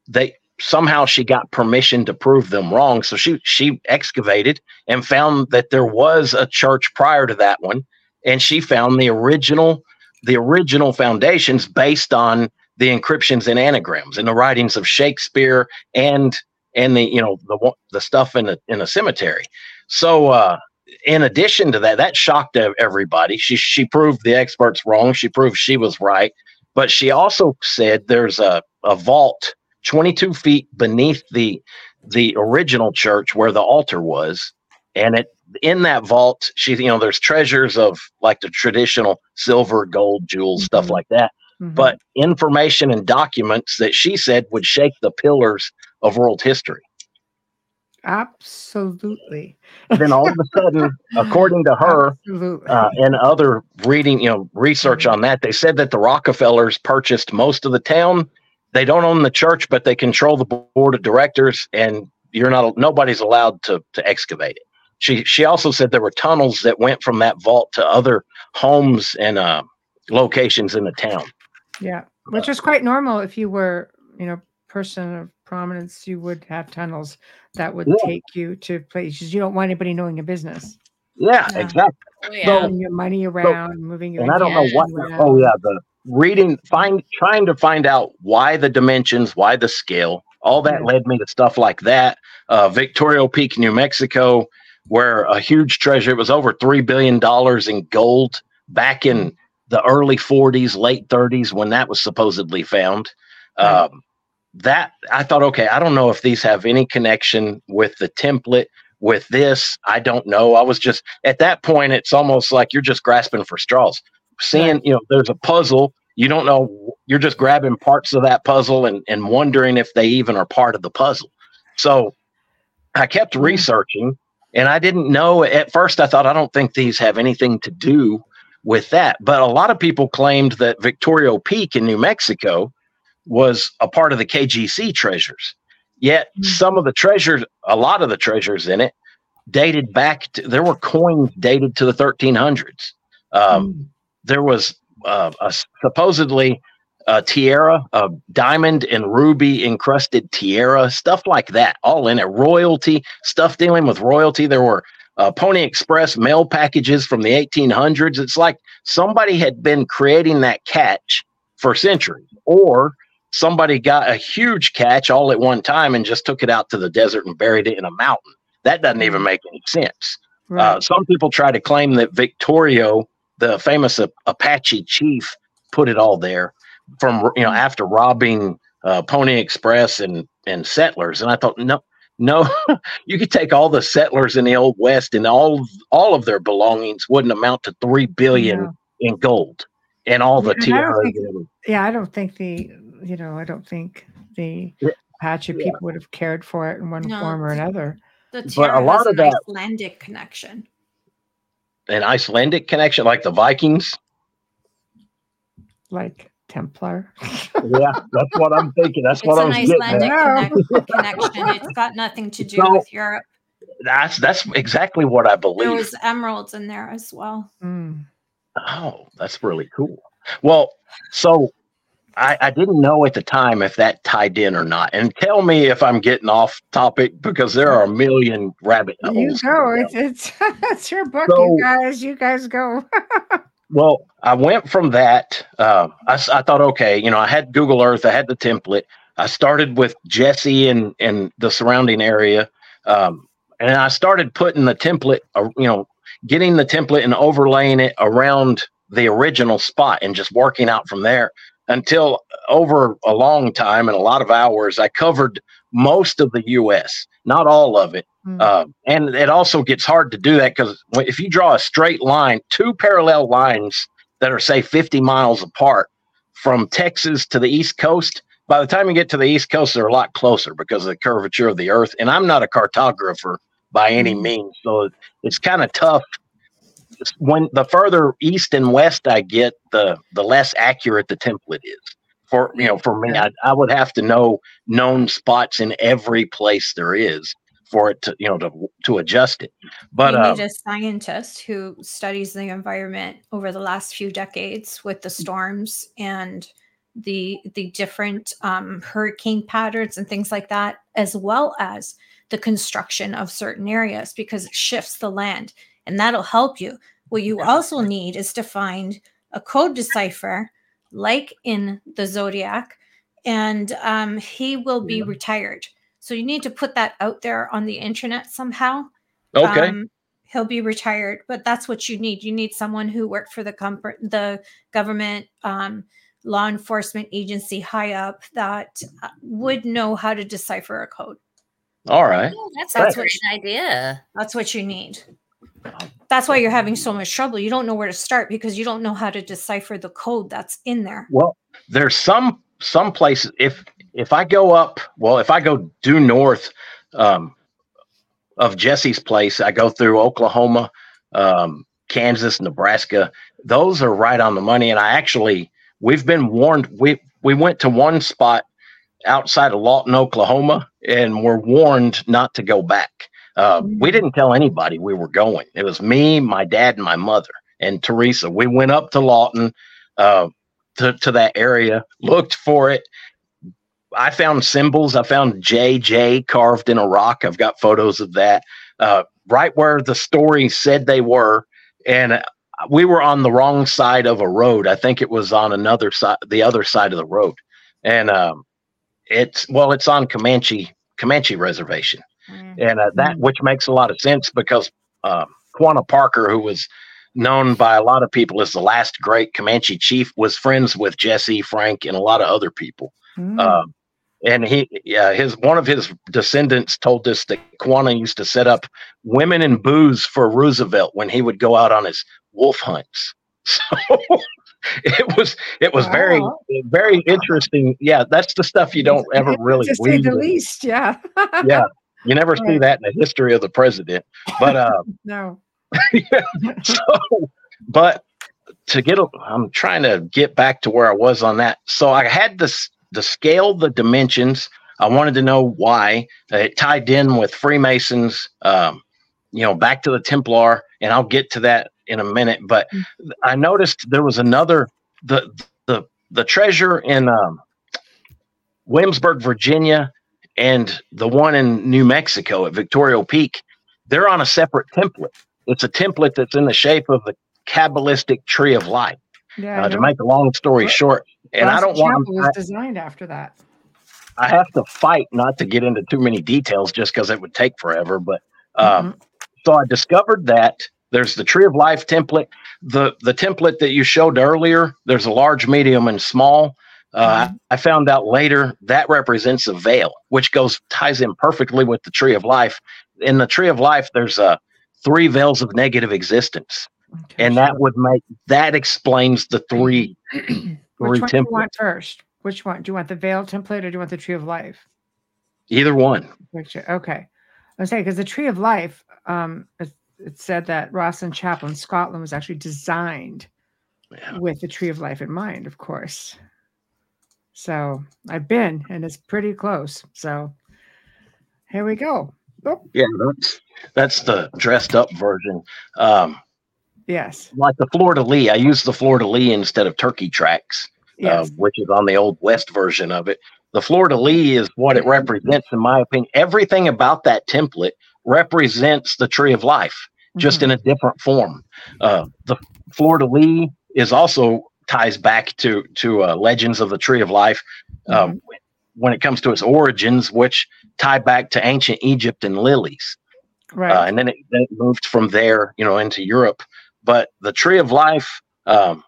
They somehow she got permission to prove them wrong. So she she excavated and found that there was a church prior to that one, and she found the original the original foundations based on the encryptions and anagrams and the writings of Shakespeare and and the you know the the stuff in the in the cemetery. So uh, in addition to that, that shocked everybody. She she proved the experts wrong. She proved she was right, but she also said there's a a vault 22 feet beneath the the original church where the altar was, and it in that vault she you know there's treasures of like the traditional silver, gold, jewels, mm-hmm. stuff like that. Mm-hmm. But information and documents that she said would shake the pillars of world history. Absolutely. then all of a sudden, according to her uh, and other reading, you know, research mm-hmm. on that, they said that the Rockefellers purchased most of the town. They don't own the church, but they control the board of directors, and you're not nobody's allowed to to excavate it. She she also said there were tunnels that went from that vault to other homes and uh, locations in the town. Yeah, which is quite normal if you were, you know, person of prominence, you would have tunnels that would yeah. take you to places you don't want anybody knowing your business. Yeah, yeah. exactly. Oh, yeah. So, moving your money around, so, moving your. And I don't know what. Around. Oh yeah, the reading, find, trying to find out why the dimensions, why the scale. All that led me to stuff like that. Uh, Victorio Peak, New Mexico, where a huge treasure. It was over three billion dollars in gold back in the early 40s, late 30s when that was supposedly found. Um, that I thought, okay, I don't know if these have any connection with the template, with this. I don't know. I was just at that point, it's almost like you're just grasping for straws. Seeing, you know, there's a puzzle, you don't know, you're just grabbing parts of that puzzle and, and wondering if they even are part of the puzzle. So I kept hmm. researching and I didn't know at first. I thought, I don't think these have anything to do with that. But a lot of people claimed that Victorio Peak in New Mexico was a part of the KGC treasures. Yet mm-hmm. some of the treasures, a lot of the treasures in it, dated back to, there were coins dated to the 1300s. Um, mm-hmm. There was uh, a, supposedly a tiara, a diamond and ruby encrusted tiara, stuff like that, all in it. Royalty, stuff dealing with royalty. There were uh, Pony Express mail packages from the 1800s. It's like somebody had been creating that catch for centuries, or somebody got a huge catch all at one time and just took it out to the desert and buried it in a mountain. That doesn't even make any sense. Uh, right. Uh, some people try to claim that Victorio, the famous uh, Apache chief, put it all there from you know after robbing uh, Pony Express and and settlers. And I thought, no, no, you could take all the settlers in the old west and all all of their belongings wouldn't amount to three billion yeah. in gold and all the yeah, I think, yeah, I don't think the you know, I don't think the yeah. Apache yeah. people would have cared for it in one no, form or another. The but a lot of that Icelandic connection. An Icelandic connection, like the Vikings. Like Templar. yeah, that's what I'm thinking. That's it's what I was Icelandic getting. connection. It's got nothing to do so, with Europe. That's that's exactly what I believe. There was emeralds in there as well. Mm. Oh, that's really cool. Well, so I, I, didn't know at the time if that tied in or not. And tell me if I'm getting off topic because there are a million rabbit holes. You go. It's it's it's your book, so, you guys. You guys go. well, I went from that. Uh, I, I thought, okay, you know, I had Google Earth, I had the template. I started with Jesse and and the surrounding area, um, and I started putting the template, uh, you know, getting the template and overlaying it around the original spot and just working out from there until over a long time and a lot of hours, I covered most of the U.S., not all of it. Mm. Uh, and it also gets hard to do that because if you draw a straight line, two parallel lines that are, say, 50 miles apart from Texas to the East Coast, by the time you get to the East Coast, they're a lot closer because of the curvature of the Earth. And I'm not a cartographer by any mm. means. So it's kind of tough. When the further east and west I get, the the less accurate the template is. For you know, for me, I, I would have to know known spots in every place there is for it to you know to to adjust it. But you need uh, a scientist who studies the environment over the last few decades with the storms and the the different um, hurricane patterns and things like that, as well as the construction of certain areas because it shifts the land and that'll help you. What you also need is to find a code decipher, like in the Zodiac, and um, he will be retired. So you need to put that out there on the internet somehow. Okay. Um, he'll be retired, but that's what you need. You need someone who worked for the comfort, the government, um, law enforcement agency high up that uh, would know how to decipher a code. All right. Oh, that's, that's a great idea. That's what you need. That's why you're having so much trouble. You don't know where to start because you don't know how to decipher the code that's in there. Well, there's some some places if if I go up, well, if I go due north um, of Jesse's place, I go through Oklahoma, um, Kansas, Nebraska. Those are right on the money. And I actually, we've been warned. We we went to one spot outside of Lawton, Oklahoma, and were warned not to go back. Uh, we mm. didn't tell anybody we were going. It was me, my dad, and my mother, and Teresa. We went up to Lawton, uh, to, to that area, looked for it. I found symbols. I found JJ carved in a rock. I've got photos of that. Uh, right where the story said they were. And we were on the wrong side of a road. I think it was on another side, the other side of the road. And um, it's well, it's on Comanche Comanche Reservation. And uh, that which makes a lot of sense because um, Quanah Parker, who was known by a lot of people as the last great Comanche chief, was friends with Jesse Frank and a lot of other people. Mm. Um, and he, yeah, his one of his descendants told us that Quanah used to set up women and booze for Roosevelt when he would go out on his wolf hunts. So it was it was wow. very very interesting. Yeah, that's the stuff you don't ever really to say the least. Yeah, yeah, you never right. see that in the history of the president. But uh, no, so, but to get, I'm trying to get back to where I was on that. So I had this to scale the dimensions. I wanted to know why it tied in with Freemasons. Um, you know, back to the Templar, and I'll get to that in a minute. But mm. I noticed there was another the the the treasure in um, Williamsburg, Virginia, and the one in New Mexico at Victorio Peak. They're on a separate template. It's a template that's in the shape of the Kabbalistic tree of life. Yeah, uh, to make a long story short, and I don't want was I, designed after that. I have to fight not to get into too many details just because it would take forever. But um, mm-hmm. so I discovered that there's the Tree of Life template. The the template that you showed earlier, there's a large, medium, and small. Uh, mm-hmm. I found out later that represents a veil, which goes ties in perfectly with the Tree of Life. In the Tree of Life, there's uh, three veils of negative existence, okay, and sure. that would make that explains the three. three Which one templates. do you want first? Which one? Do you want the veil template or do you want the Tree of Life? Either one. Okay. I say because the Tree of Life, um, it said that Rosslyn Chapel in Scotland was actually designed yeah. with the Tree of Life in mind, of course. So I've been, and it's pretty close. So here we go. Oh. Yeah, that's that's the dressed up version. Um, yes, like the de lis. I use the de lis instead of turkey tracks, uh, yes. uh, which is on the old west version of it. The de lis is what it represents, in my opinion. Everything about that template represents the tree of life, just mm-hmm. in a different form. Uh, the de lis is also ties back to to uh, legends of the tree of life uh, mm-hmm. when it comes to its origins, which tie back to ancient Egypt and lilies. Right. Uh, and then it, then it moved from there, you know, into Europe. But the tree of life, um,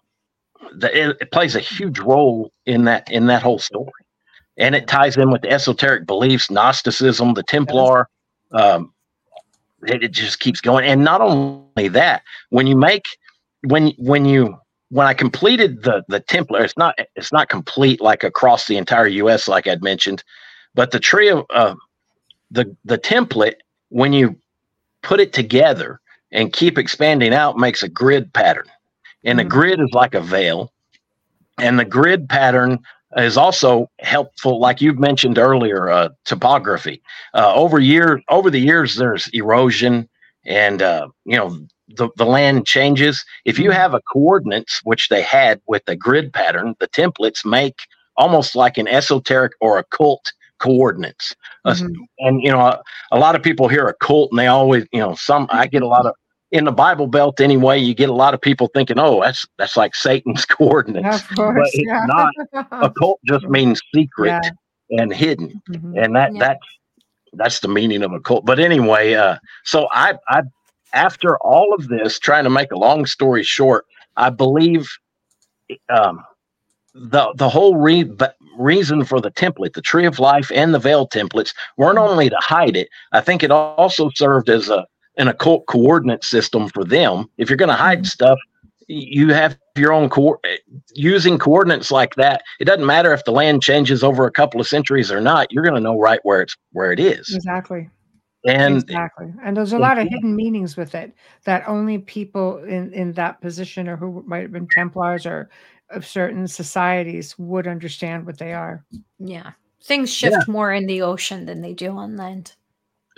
the, it, it plays a huge role in that in that whole story, and it ties in with the esoteric beliefs, Gnosticism, the Templar. Um, it, it just keeps going, and not only that, when you make when when you when I completed the the Templar, it's not it's not complete like across the entire U.S. like I'd mentioned, but the tree of uh, the the template when you put it together and keep expanding out makes a grid pattern, and Mhm. a grid is like a veil, and the grid pattern is also helpful, like you've mentioned earlier, uh, topography. Uh, over year over the years, there's erosion, and uh, you know the, the land changes. If you have a coordinates, which they had with the grid pattern, the templates make almost like an esoteric or occult coordinates. Uh, Mhm. and you know, a, a lot of people hear occult, and they always, you know, some I get a lot of in the Bible Belt anyway. You get a lot of people thinking, "Oh, that's that's like Satan's coordinates." Of course, it's yeah. not. Occult just means secret Yeah. and hidden Mhm. and that Yeah. that's that's the meaning of a cult but anyway uh so i i after all of this trying to make a long story short i believe um the the whole re- reason for the template the tree of life and the veil templates weren't only to hide it i think it also served as a an occult coordinate system for them if you're going to hide Mhm. stuff you have your own co- using coordinates like that it doesn't matter if the land changes over a couple of centuries or not you're going to know right where it's where it is Exactly. And exactly. And there's a lot of hidden meanings with it that only people in, in that position or who might have been Templars or of certain societies would understand what they are. Yeah. Things shift more in the ocean than they do on land.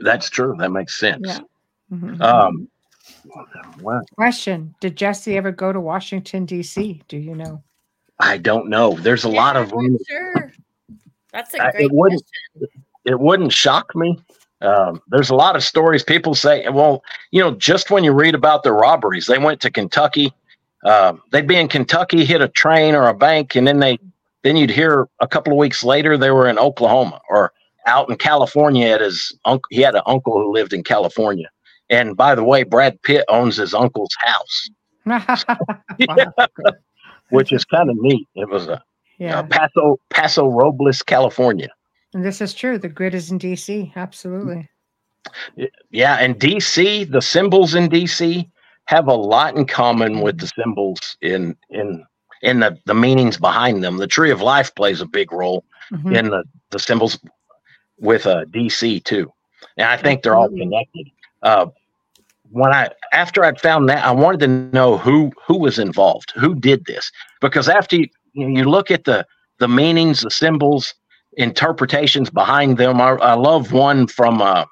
that's true that makes sense Yeah. Mhm. um well, Question Did Jesse ever go to Washington, D.C.? Do you know? i don't know there's a lot of Yeah, room Sure. That's a I- it great wouldn't- question. it wouldn't shock me. Um, there's a lot of stories people say, well, you know, just when you read about the robberies, they went to Kentucky. Um, they'd be in Kentucky, hit a train or a bank, and then they then you'd hear a couple of weeks later they were in Oklahoma or out in California at his uncle. He had an uncle who lived in California. And by the way, Brad Pitt owns his uncle's house, which is kind of neat. It was a, yeah. uh Paso Paso Robles, California. And this is true. The grid is in D.C. Absolutely. Yeah, and DC, the symbols in DC have a lot in common with the symbols in in in the, the meanings behind them. The tree of life plays a big role Mhm. in the, the symbols with uh, DC too. And I think they're all connected. Uh, when I after I'd found that, I wanted to know who who was involved, who did this, because after you, you, you look at the the meanings, the symbols, interpretations behind them. I, I love one from uh,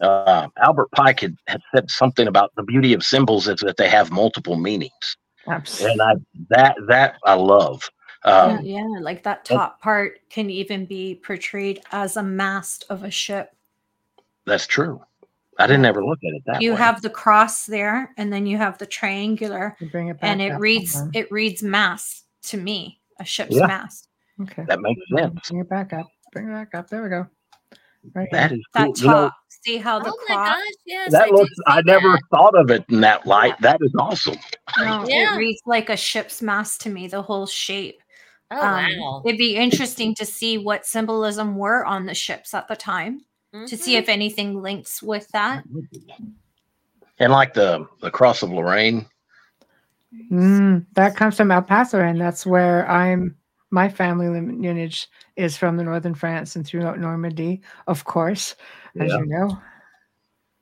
uh, Albert Pike had, had said something about the beauty of symbols is that they have multiple meanings, Absolutely. and I that that I love. Um, yeah, like that top part can even be portrayed as a mast of a ship. That's true. I didn't ever look at it that you way. have the cross there, and then you have the triangular, You bring it back and it reads Hold it reads mast to me, a ship's Yeah. mast. Okay. that makes sense. Bring it back up. Bring it back up. There we go. Right That here. is That cool. top. You know, See how the Oh my cross? gosh, yes. that I do looks. I never that. thought of it in that light. That is awesome. No, Yeah. it reads like a ship's mast to me. The whole shape. Oh Um, wow. It'd be interesting to see what symbolism were on the ships at the time to see Mhm. if anything links with that. And like the the cross of Lorraine. Mm, that comes from El Paso, and that's where I'm. My family lineage is from the northern France and throughout Normandy, of course, as Yeah, you know.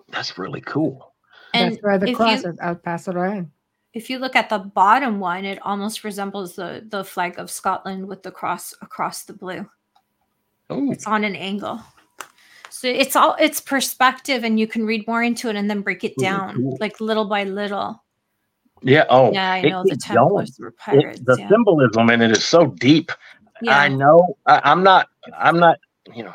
that's really cool. And that's where the if cross you- is Alsace Lorraine. If you look at the bottom one, it almost resembles the the flag of Scotland with the cross across the blue. Oh, It's on an angle. So it's all it's perspective and you can read more into it and then break it Really down cool. like little by little. Yeah. Oh, yeah, I know the keeps going. It- the yeah. symbolism in it is so deep. yeah. I know. I, I'm not. I'm not. You know.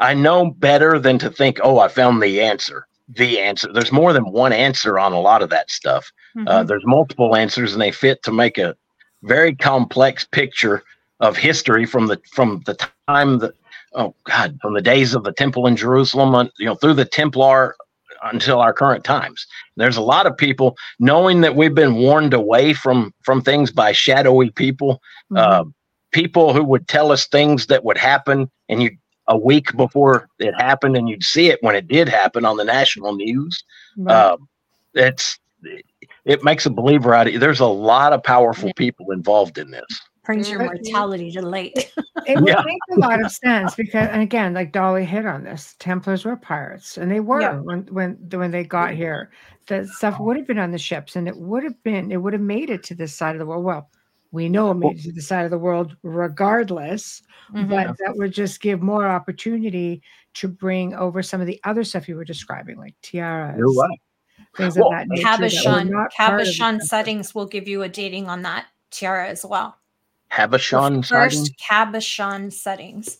I know better than to think. Oh, I found the answer. The answer. There's more than one answer on a lot of that stuff. Uh, Mhm. there's multiple answers, and they fit to make a very complex picture of history from the from the time that oh God from the days of the temple in Jerusalem, you know, through the Templar until our current times. There's a lot of people knowing that we've been warned away from from things by shadowy people, Mhm. uh, people who would tell us things that would happen, and you a week before it happened, and you'd see it when it did happen on the national news. Right. Um, it's it makes a believer out of you. There's a lot of powerful people involved in this. Brings your mortality to light. it would yeah. make a lot of sense because, and again, like Dolly hit on this, Templars were pirates, and they were Yeah. when when when they got here. The stuff would have been on the ships, and it would have been it would have made it to this side of the world. Well, we know it made it to the side of the world regardless, Mhm. but that would just give more opportunity to bring over some of the other stuff you were describing, like tiaras, You're right. things Well, of that nature. that Cabochon, not of Cabochon settings will give you a dating on that tiara as well. Sighting? first Cabochon settings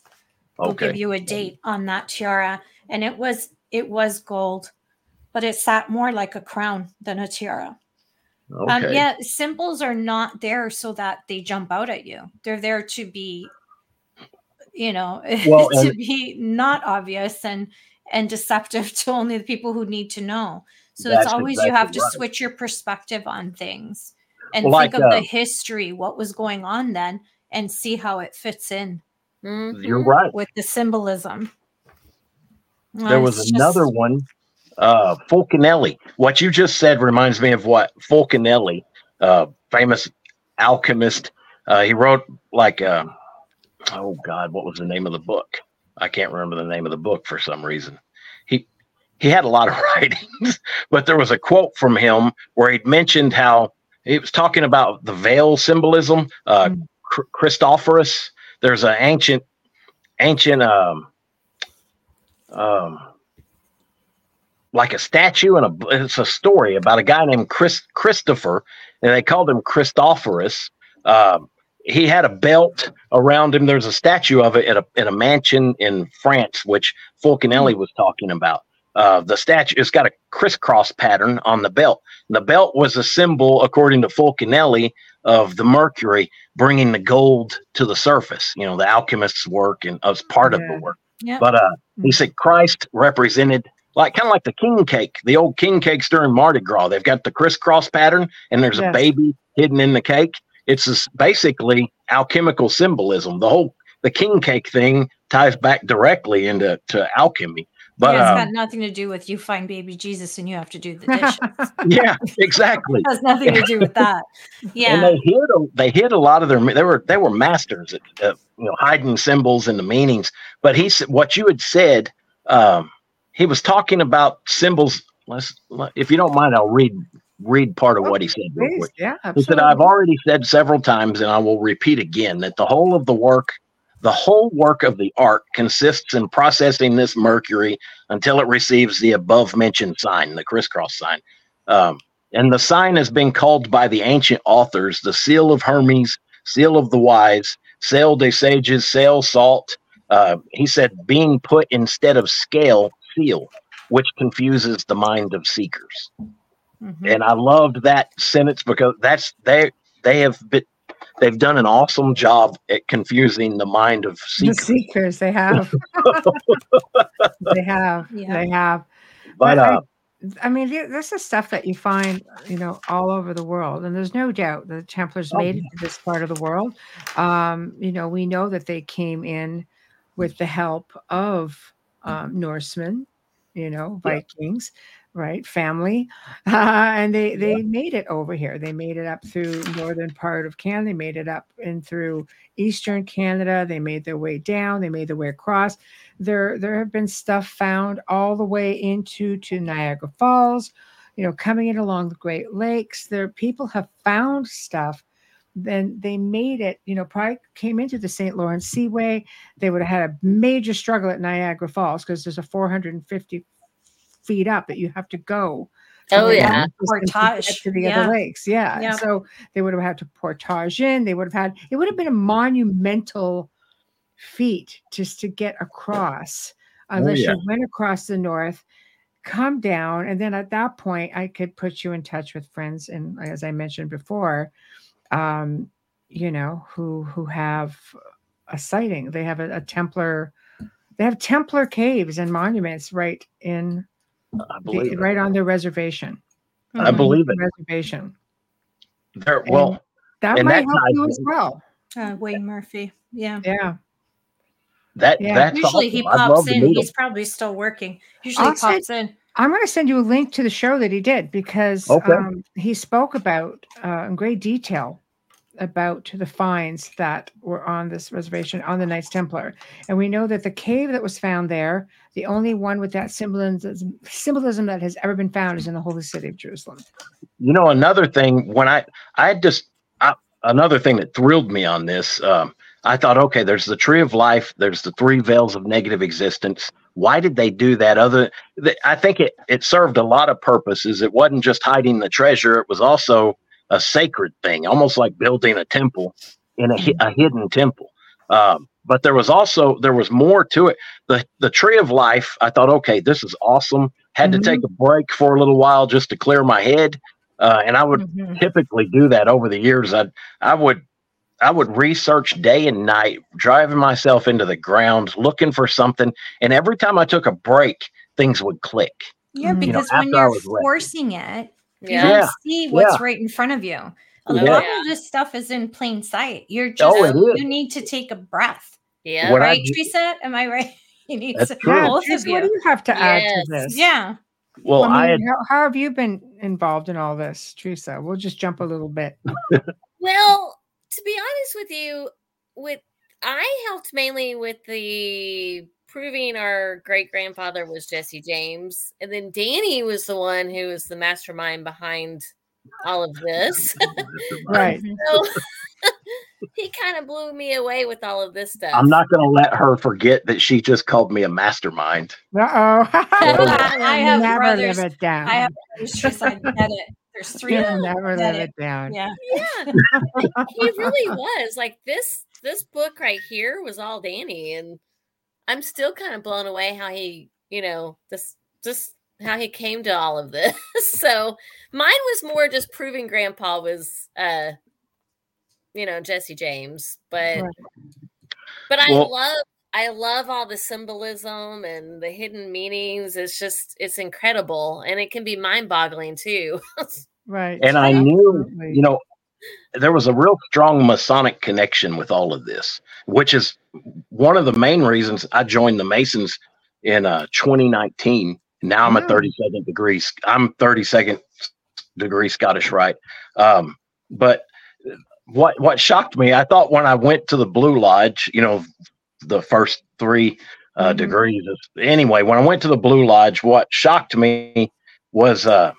will give you a date on that tiara, and it was it was gold, but it sat more like a crown than a tiara. Okay. Um, yeah, symbols are not there so that they jump out at you. They're there to be, you know, Well, to be not obvious and and deceptive to only the people who need to know. So it's always you have to right. switch your perspective on things and Well, think like, of the uh, history, what was going on then, and see how it fits in You're Mhm. right. with the symbolism. There Uh, was another just- one, uh, Fulcanelli. What you just said reminds me of what Fulcanelli, uh, famous alchemist. Uh, he wrote like, uh, oh God, what was the name of the book? I can't remember the name of the book for some reason. He he had a lot of writings, but there was a quote from him where he'd mentioned how he was talking about the veil symbolism. Uh, Mm. Christophorus. There's an ancient, ancient, um, um, like a statue and a it's a story about a guy named Chris Christopher, and they called him Christophorus. Um, he had a belt around him. There's a statue of it at a in a mansion in France, which Fulcanelli was talking about. Uh, the statue it's got a crisscross pattern on the belt. The belt was a symbol, according to Fulcanelli, of the mercury bringing the gold to the surface. You know, the alchemist's work and as part of the work. Yeah. But uh, he said Christ represented like kind of like the king cake, the old king cakes during Mardi Gras. They've got the crisscross pattern, and there's Yes. a baby hidden in the cake. It's basically alchemical symbolism. The whole the king cake thing ties back directly into to alchemy. But yeah, it's um, got nothing to do with you find baby Jesus and you have to do the dishes. yeah, exactly. it has nothing to do with that. And Yeah. they hid a, they hid a lot of their they were they were masters at uh, you know hiding symbols and the meanings. But he said what you had said. Um, he was talking about symbols. Let's if you don't mind, I'll read read part of what he said real Please, quick. yeah, He said. I've already said several times, and I will repeat again, that the whole of the work, the whole work of the art consists in processing this mercury until it receives the above mentioned sign, the crisscross sign. Um, and the sign has been called by the ancient authors the seal of Hermes, seal of the wise, sel des sages, sail salt. Uh, he said, being put instead of scale, seal, which confuses the mind of seekers Mhm. and I loved that sentence because that's they they have been they've done an awesome job at confusing the mind of the seekers. seekers they have they have Yeah. they have But but I- uh, I mean, this is stuff that you find, you know, all over the world, and there's no doubt the Templars Oh, made it to this part of the world. Um, you know, we know that they came in with the help of um, Norsemen, you know, Yeah. Right, family, uh, and they they made it over here. They made it up through northern part of Canada. They made it up and through eastern Canada. They made their way down. They made their way across there there have been stuff found all the way into to Niagara Falls, you know, coming in along the Great Lakes. There people have found stuff. Then they made it, you know, probably came into the St. Lawrence Seaway. They would have had a major struggle at Niagara Falls because there's a 450 feet up that you have to go. from Oh yeah. mountains to Portage, to the yeah. other lakes. Yeah. Yeah. So they would have had to portage in. They would have had it would have been a monumental feat just to get across unless yeah. you went across the north come down and then at that point i could put you in touch with friends and as i mentioned before um you know who who have a sighting they have a, a templar they have templar caves and monuments right in I believe it. right on the reservation. I believe it. Reservation. There, well, That And might that help you as well. Uh, Wayne Murphy. Yeah. Yeah. that Yeah. that's Usually he awesome. I'd pops in. He's probably still working. Usually I'll he pops in. I'm going to send you a link to the show that he did because Okay. um, he spoke about uh, in great detail about the finds that were on this reservation on the Knights Templar. And we know that the cave that was found there, the only one with that symbolism, symbolism that has ever been found is in the holy city of Jerusalem. you know another thing when i i just I, another thing that thrilled me on this um i thought okay there's the tree of life there's the three veils of negative existence why did they do that other th- i think it it served a lot of purposes it wasn't just hiding the treasure it was also a sacred thing almost like building a temple in a, a hidden temple um but there was also there was more to it the the tree of life i thought okay this is awesome had Mhm. to take a break for a little while just to clear my head uh, and I would Mhm. typically do that over the years. I I would I would research day and night, driving myself into the ground, looking for something, and every time I took a break, things would click. Yeah, Mhm. You know, because when you're was ready. forcing it, you Yeah. don't see what's Yeah. right in front of you. A Yeah. lot of this stuff is in plain sight. You're oh, just Oh, you need to take a breath. Yeah. What right, do- Teresa? Am I right? You need That's to true. Yeah, both Teresa, of what do you. you have to add to this? Yeah. Well, I I, mean, had how, how have you been involved in all this, Teresa? We'll just jump a little bit. Well, to be honest with you, with I helped mainly with the proving our great grandfather was Jesse James, and then Danny was the one who was the mastermind behind all of this. Right. so he kind of blew me away with all of this stuff. I'm not going to let her forget that she just called me a mastermind. Uh oh. I have never brothers. live it down. I have brothers, Teresa, I get it. There's three You'll never Get live it. it down. Yeah. Yeah, he really was like this. This book right here was all Danny, and I'm still kind of blown away how he, you know, this just how he came to all of this. so mine was more just proving Grandpa was, uh, you know, Jesse James, but Right. but I Well- love. I love all the symbolism and the hidden meanings. It's just, it's incredible. And it can be mind boggling too. Right. And I knew, you know, there was a real strong Masonic connection with all of this, which is one of the main reasons I joined the Masons in uh, 2019. Now I'm a Oh. 32nd degree. I'm 32nd degree Scottish Rite. Um, but what what shocked me, I thought when I went to the Blue Lodge, you know, the first three uh, Mhm. degrees. Anyway, when I went to the Blue Lodge, what shocked me was uh,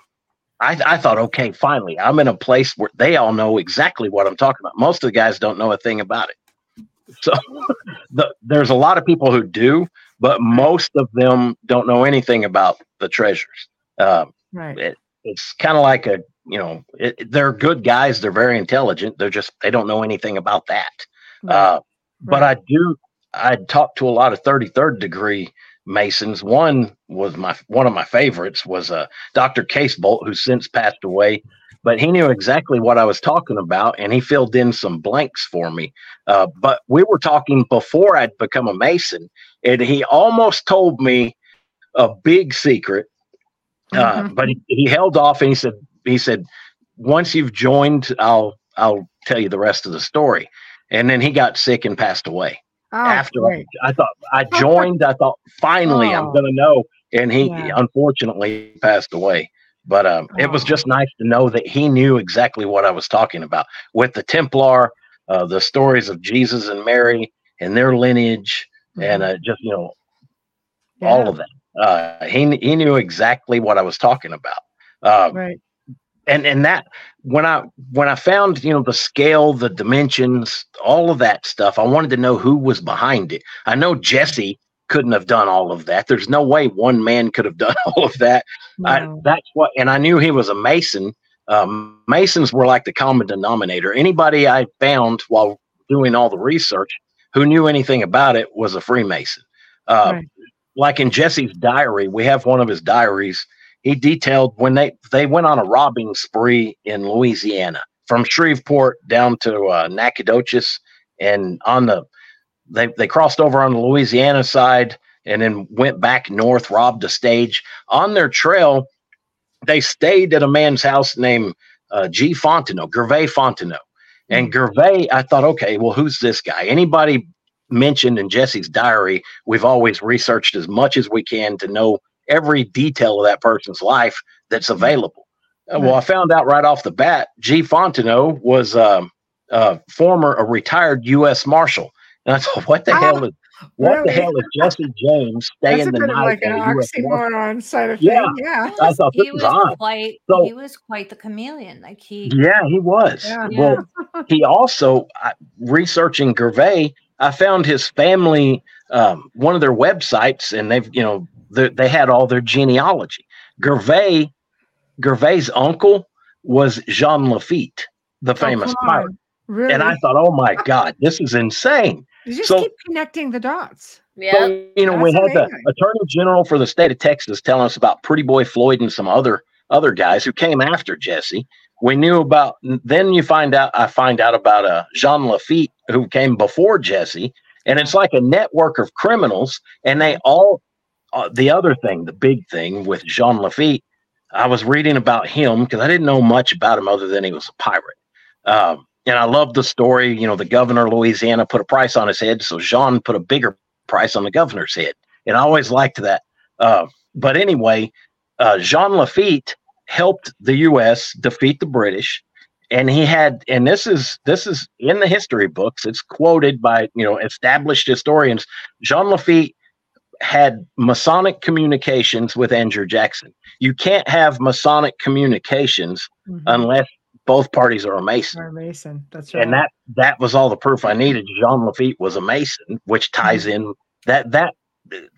I, I thought, okay, finally, I'm in a place where they all know exactly what I'm talking about. Most of the guys don't know a thing about it. So the, there's a lot of people who do, but most of them don't know anything about the treasures. Um, right. it's kind of like a, you know, it, they're good guys. They're very intelligent. They're just, they don't know anything about that. right. Uh, but right. I do. I talked to a lot of 33rd degree Masons. One was my one of my favorites was uh, Dr. Casebolt, who's since passed away. But he knew exactly what I was talking about, and he filled in some blanks for me. Uh, but we were talking before I'd become a Mason, and he almost told me a big secret. Uh, Mhm. But he, he held off, and he said, "He said, once you've joined, I'll I'll tell you the rest of the story." And then he got sick and passed away Oh, after I. I thought I joined, I thought finally I'm Oh. gonna know, and he Yeah. unfortunately passed away. But um, it was Oh. just nice to know that he knew exactly what I was talking about with the Templar, uh, the stories of Jesus and Mary and their lineage, and Mhm. uh, just you know Yeah, all of that. Uh, he he knew exactly what I was talking about. Uh, right. and and that when i when i found you know the scale the dimensions all of that stuff i wanted to know who was behind it i know jesse couldn't have done all of that. There's no way one man could have done all of that. I, that's what and i knew he was a mason. Um, masons were like the common denominator. Anybody i found while doing all the research who knew anything about it was a freemason. Uh, Right. like in jesse's diary we have one of his diaries. He detailed when they they went on a robbing spree in Louisiana from Shreveport down to uh, Nacogdoches, and on the they they crossed over on the Louisiana side and then went back north, robbed a stage. On their trail, they stayed at a man's house named uh, G. Fontenot, Gervais Fontenot. And Gervais, I thought, okay, well, who's this guy? Anybody mentioned in Jesse's diary, we've always researched as much as we can to know every detail of that person's life that's available. Uh, Well, I found out right off the bat, G. Fontenot was um, uh, former, a retired U.S. Marshal. And I thought, what the hell is what the hell is Jesse James That's staying a the bit of night like an at a oxymoron side of Yeah. thing. Yeah. I thought he was was quite So- he was quite the chameleon. Like he Yeah, he was. Yeah. Well, he also I- researching Gervais. I found his family, um, one of their websites, and they've you know they, they had all their genealogy. Gervais, Gervais' uncle was Jean Lafitte, the famous Oh, pirate. Really? and I thought, oh my god, this is insane. You just so- keep connecting the dots. Yeah. So, you know, we That's had the attorney general for the state of Texas telling us about Pretty Boy Floyd and some other other guys who came after Jesse. We knew about. Then you find out. I find out about uh, Jean Lafitte who came before Jesse, and it's like a network of criminals, and they all. Uh, the other thing, the big thing with Jean Lafitte, I was reading about him because I didn't know much about him other than he was a pirate. Um, and I love the story. You know, the governor of Louisiana put a price on his head, so Jean put a bigger price on the governor's head. And I always liked that. Uh, but anyway, uh, Jean Lafitte helped the U.S. defeat the British, and he had, and this is this is in the history books. It's quoted by you know established historians. Jean Lafitte had Masonic communications with Andrew Jackson. You can't have Masonic communications Mhm. unless both parties are a Mason Or Mason. That's right. and that that was all the proof I needed. Jean Lafitte was a Mason, which ties in that that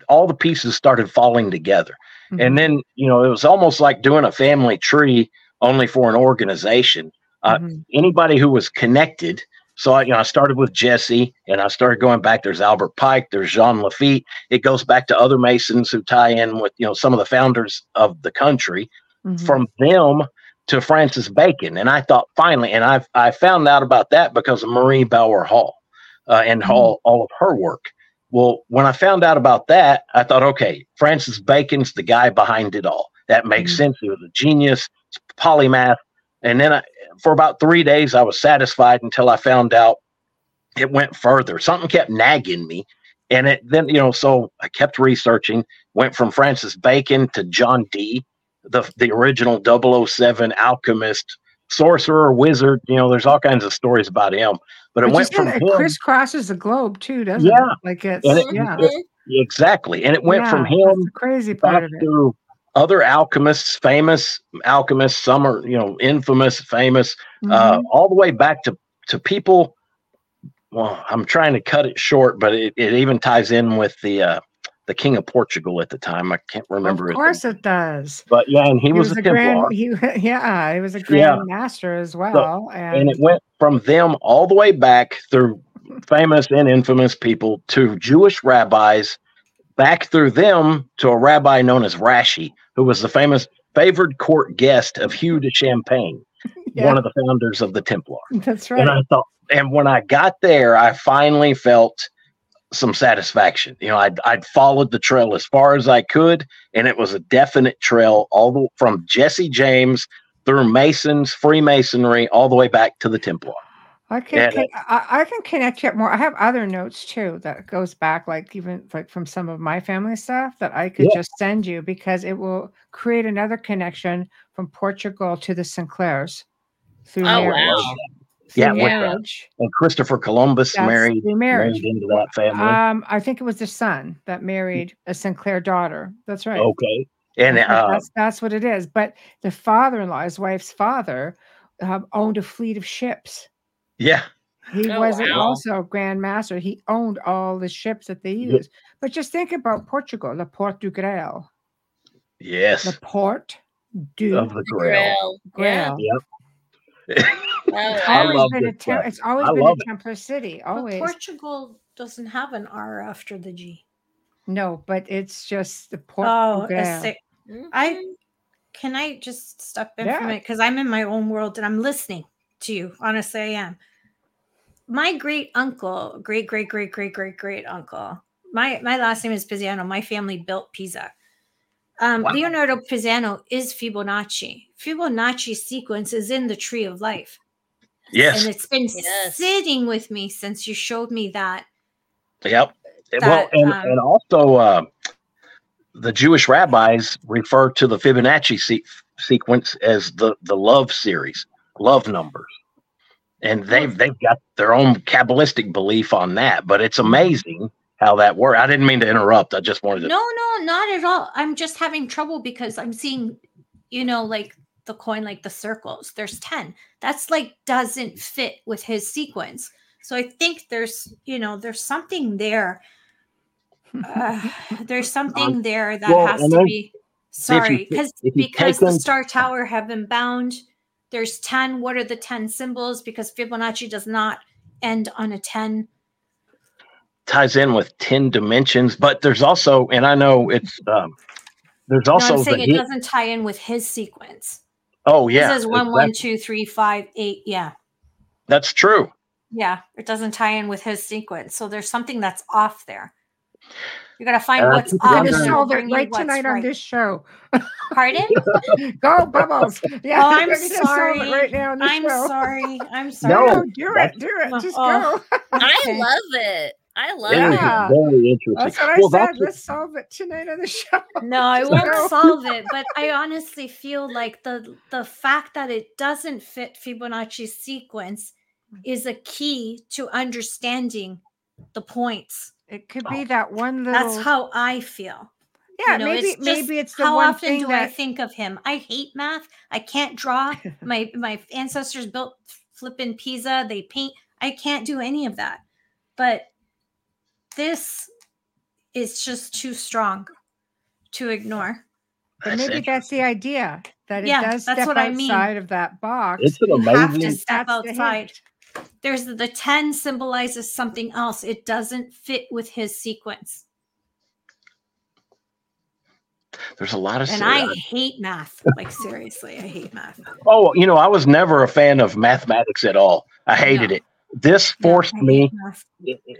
all the pieces started falling together. Mhm. And then you know it was almost like doing a family tree only for an organization. uh, Mhm. Anybody who was connected. So I, you know, I started with Jesse, and I started going back. There's Albert Pike. There's Jean Lafitte. It goes back to other Masons who tie in with you know some of the founders of the country Mhm. from them to Francis Bacon. And I thought finally, and I I found out about that because of Marie Bauer Hall uh, and Mhm. all, all of her work. Well, when I found out about that, I thought, okay, Francis Bacon's the guy behind it all. That makes Mhm. sense. He was a genius, polymath. And then I, for about three days, I was satisfied until I found out it went further. Something kept nagging me. And it then, you know, so I kept researching, went from Francis Bacon to John Dee, the the original 007 alchemist, sorcerer, wizard. You know, there's all kinds of stories about him. But it But went from it him crisscrosses the globe too, doesn't Yeah. it? Like it's it- yeah. Mhm. exactly, and it went from Yeah, that's him crazy part of it. to other alchemists, famous alchemists. Some are you know infamous, famous, uh, Mhm. all the way back to to people. Well, I'm trying to cut it short, but it, it even ties in with the uh, the king of Portugal at the time. I can't remember of course name. it does. but yeah, and he, was, a Templar. grand. He yeah, he was a Yeah. grand master as well. and and it went from them all the way back through famous and infamous people to Jewish rabbis, back through them to a rabbi known as Rashi, who was the famous favored court guest of Hugh de Champagne, Yeah. one of the founders of the Templar. that's right. And I thought, and when I got there, I finally felt some satisfaction. You know, I'd, I'd followed the trail as far as I could, and it was a definite trail all the, from Jesse James through Masons, Freemasonry, all the way back to the Templar. I can, Yeah, con- I, I can connect yet more. I have other notes too that goes back, like even like from some of my family stuff that I could Yeah. just send you because it will create another connection from Portugal to the Sinclairs through Oh, marriage. wow. Through Yeah, with, marriage. And Christopher Columbus That's married, married into that family. Um, I think it was the son that married a Sinclair daughter. That's right. okay. And uh, that's that's what it is. But the father-in-law, his wife's father, um, owned a fleet of ships. yeah, He Oh, was wow. also a grand master. He owned all the ships that they Yeah. used. But just think about Portugal, the Port du Grail, yes, the Port du of the Grail. Grail. Yeah. Grail. Oh, It's I always been a this tem- stuff. it's always I been love a it. Templar city. But Always. Portugal doesn't have an R after the G. no, but it's just the Port Oh, du a Grail. sick. Mhm. I can I just step in Yeah. from it because I'm in my own world and I'm listening to you. Honestly, I am. My great uncle, great great great great great great uncle, my my last name is Pisano. My family built Pisa. Um, Wow. Leonardo Pisano is Fibonacci. Fibonacci sequence is in the tree of life, Yes. and it's been Yes. sitting with me since you showed me that. Yep. well, and, um, and also uh, the Jewish rabbis refer to the Fibonacci se- sequence as the the love series, love numbers, and they've they've got their own kabbalistic belief on that. But it's amazing how that works. I didn't mean to interrupt. I just wanted to. No, no, not at all. I'm just having trouble because I'm seeing, you know, like the coin, like the circles. There's 10. That's like doesn't fit with his sequence. So I think there's, you know, there's something there. Uh, there's something there that well, has to then be sorry if because because the them- star tower have been bound. There's 10. What are the 10 symbols? Because Fibonacci does not end on a 10. ties in with 10 dimensions but there's also and i know it's um there's No, also I'm saying the it hit- doesn't tie in with his sequence. Oh It yeah says one, exactly. one, two, three, five, eight. Yeah. that's true Yeah. It doesn't tie in with his sequence. So there's something that's off there. You got to find And I what's keep off. I'm wondering- solve it right tonight on right. this show. Pardon? Go, Bubbles. Yeah, Oh, I'm we're gonna solve it sorry. Right now I'm show. sorry. I'm sorry. No, no, do it. Do it. Just Oh. go. I love it. I love It it. is very interesting That's what I well said. Let's solve it tonight on the show. No, I won't solve it, but I honestly feel like the the fact that it doesn't fit Fibonacci's sequence mm. is a key to understanding the points. It could be oh. that one little. That's how I feel. yeah, you know, maybe it's just maybe it's the how one often thing do I think of him? I hate math. I can't draw. my my ancestors built flippin' Pisa. They paint. I can't do any of that. But this is just too strong to ignore. But That's maybe that's the idea that it Yeah, does that's step what I mean. outside of that box. it's an You have to amazing step That's the outside. There's the 10 symbolizes something else. It doesn't fit with his sequence. there's a lot of And I hate math. Like seriously, I hate math. oh you know i was never a fan of mathematics at all i hated No. it this forced me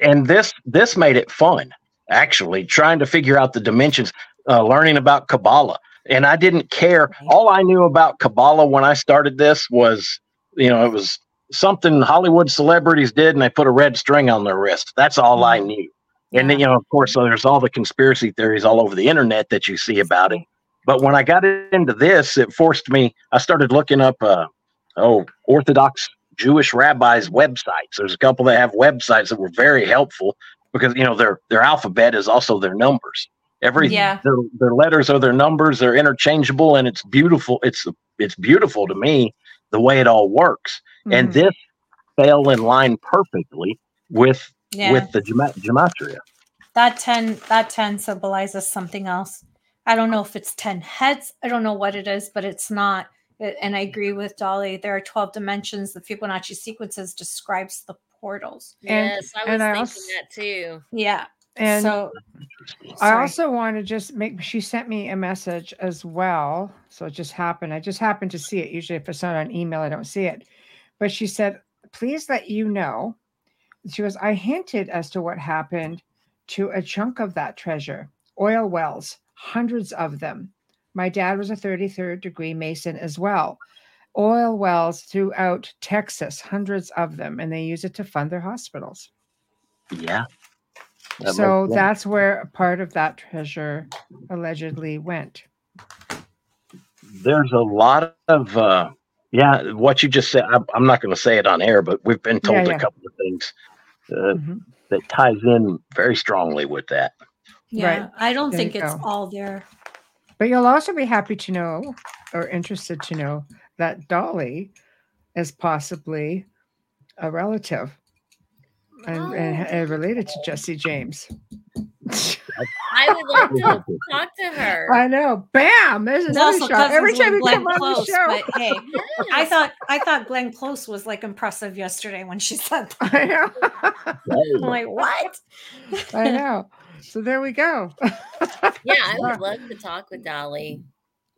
and this this made it fun actually trying to figure out the dimensions uh, learning about kabbalah. And i didn't care. All i knew about kabbalah when i started this was you know it was something hollywood celebrities did and they put a red string on their wrist. That's all i knew. And then you know of course so there's all the conspiracy theories all over the internet that you see about it. But when i got into this it forced me i started looking up uh, oh orthodox jewish rabbis websites there's a couple that have websites that were very helpful because you know their their alphabet is also their numbers every Yeah. their, their letters are their numbers they're interchangeable and it's beautiful it's it's beautiful to me the way it all works and Mhm. this fell in line perfectly with Yeah. with the gema- gematria that 10 that 10 symbolizes something else. I don't know if it's 10 heads. I don't know what it is, but it's not. It- And I agree with Dolly. There are 12 dimensions. The Fibonacci sequences describes the portals. And- yes, I was and I thinking also- that too. Yeah. And so I also want to just make. She sent me a message as well, so it just happened. I just happened to see it. Usually, if it's not on email, I don't see it. But she said, "Please let you know." She was, "I hinted as to what happened to a chunk of that treasure, oil wells, hundreds of them. My dad was a 33rd degree Mason as well. Oil wells throughout Texas, hundreds of them, and they use it to fund their hospitals." yeah That so that's where a part of that treasure allegedly went. there's a lot of uh yeah what you just said I'm, I'm not going to say it on air but we've been told Yeah, a couple of things uh, Mhm. that ties in very strongly with that yeah, I don't There think it's go. all there. But you'll also be happy to know or interested to know that Dolly is possibly a relative and, and, oh. and related to Jesse James. I would like to talk to her. I know. Bam! There's It's another also shot. Every time with you come Glenn on Close, the show. but hey, I thought I thought Glenn Close was like impressive yesterday when she said that. I know. I'm like, what? I know. So there we go. yeah, I would love to talk with Dolly.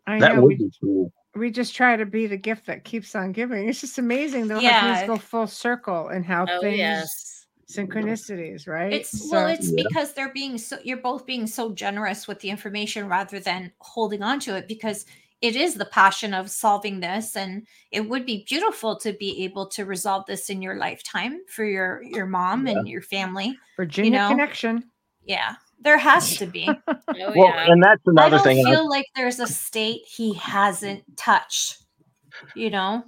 I that know. would We, be cool we just try to be the gift that keeps on giving. It's just amazing though how Yeah. things go full circle and how Oh things yes. synchronicities, right? It's well, it's Yeah. because they're being so you're both being so generous with the information rather than holding on to it because it is the passion of solving this and it would be beautiful to be able to resolve this in your lifetime for your your mom and your family. Virginia know, connection. Yeah. There has to be. Oh, Well, yeah. and that's another I another don't thing. I- feel like there's a state he hasn't touched. You know?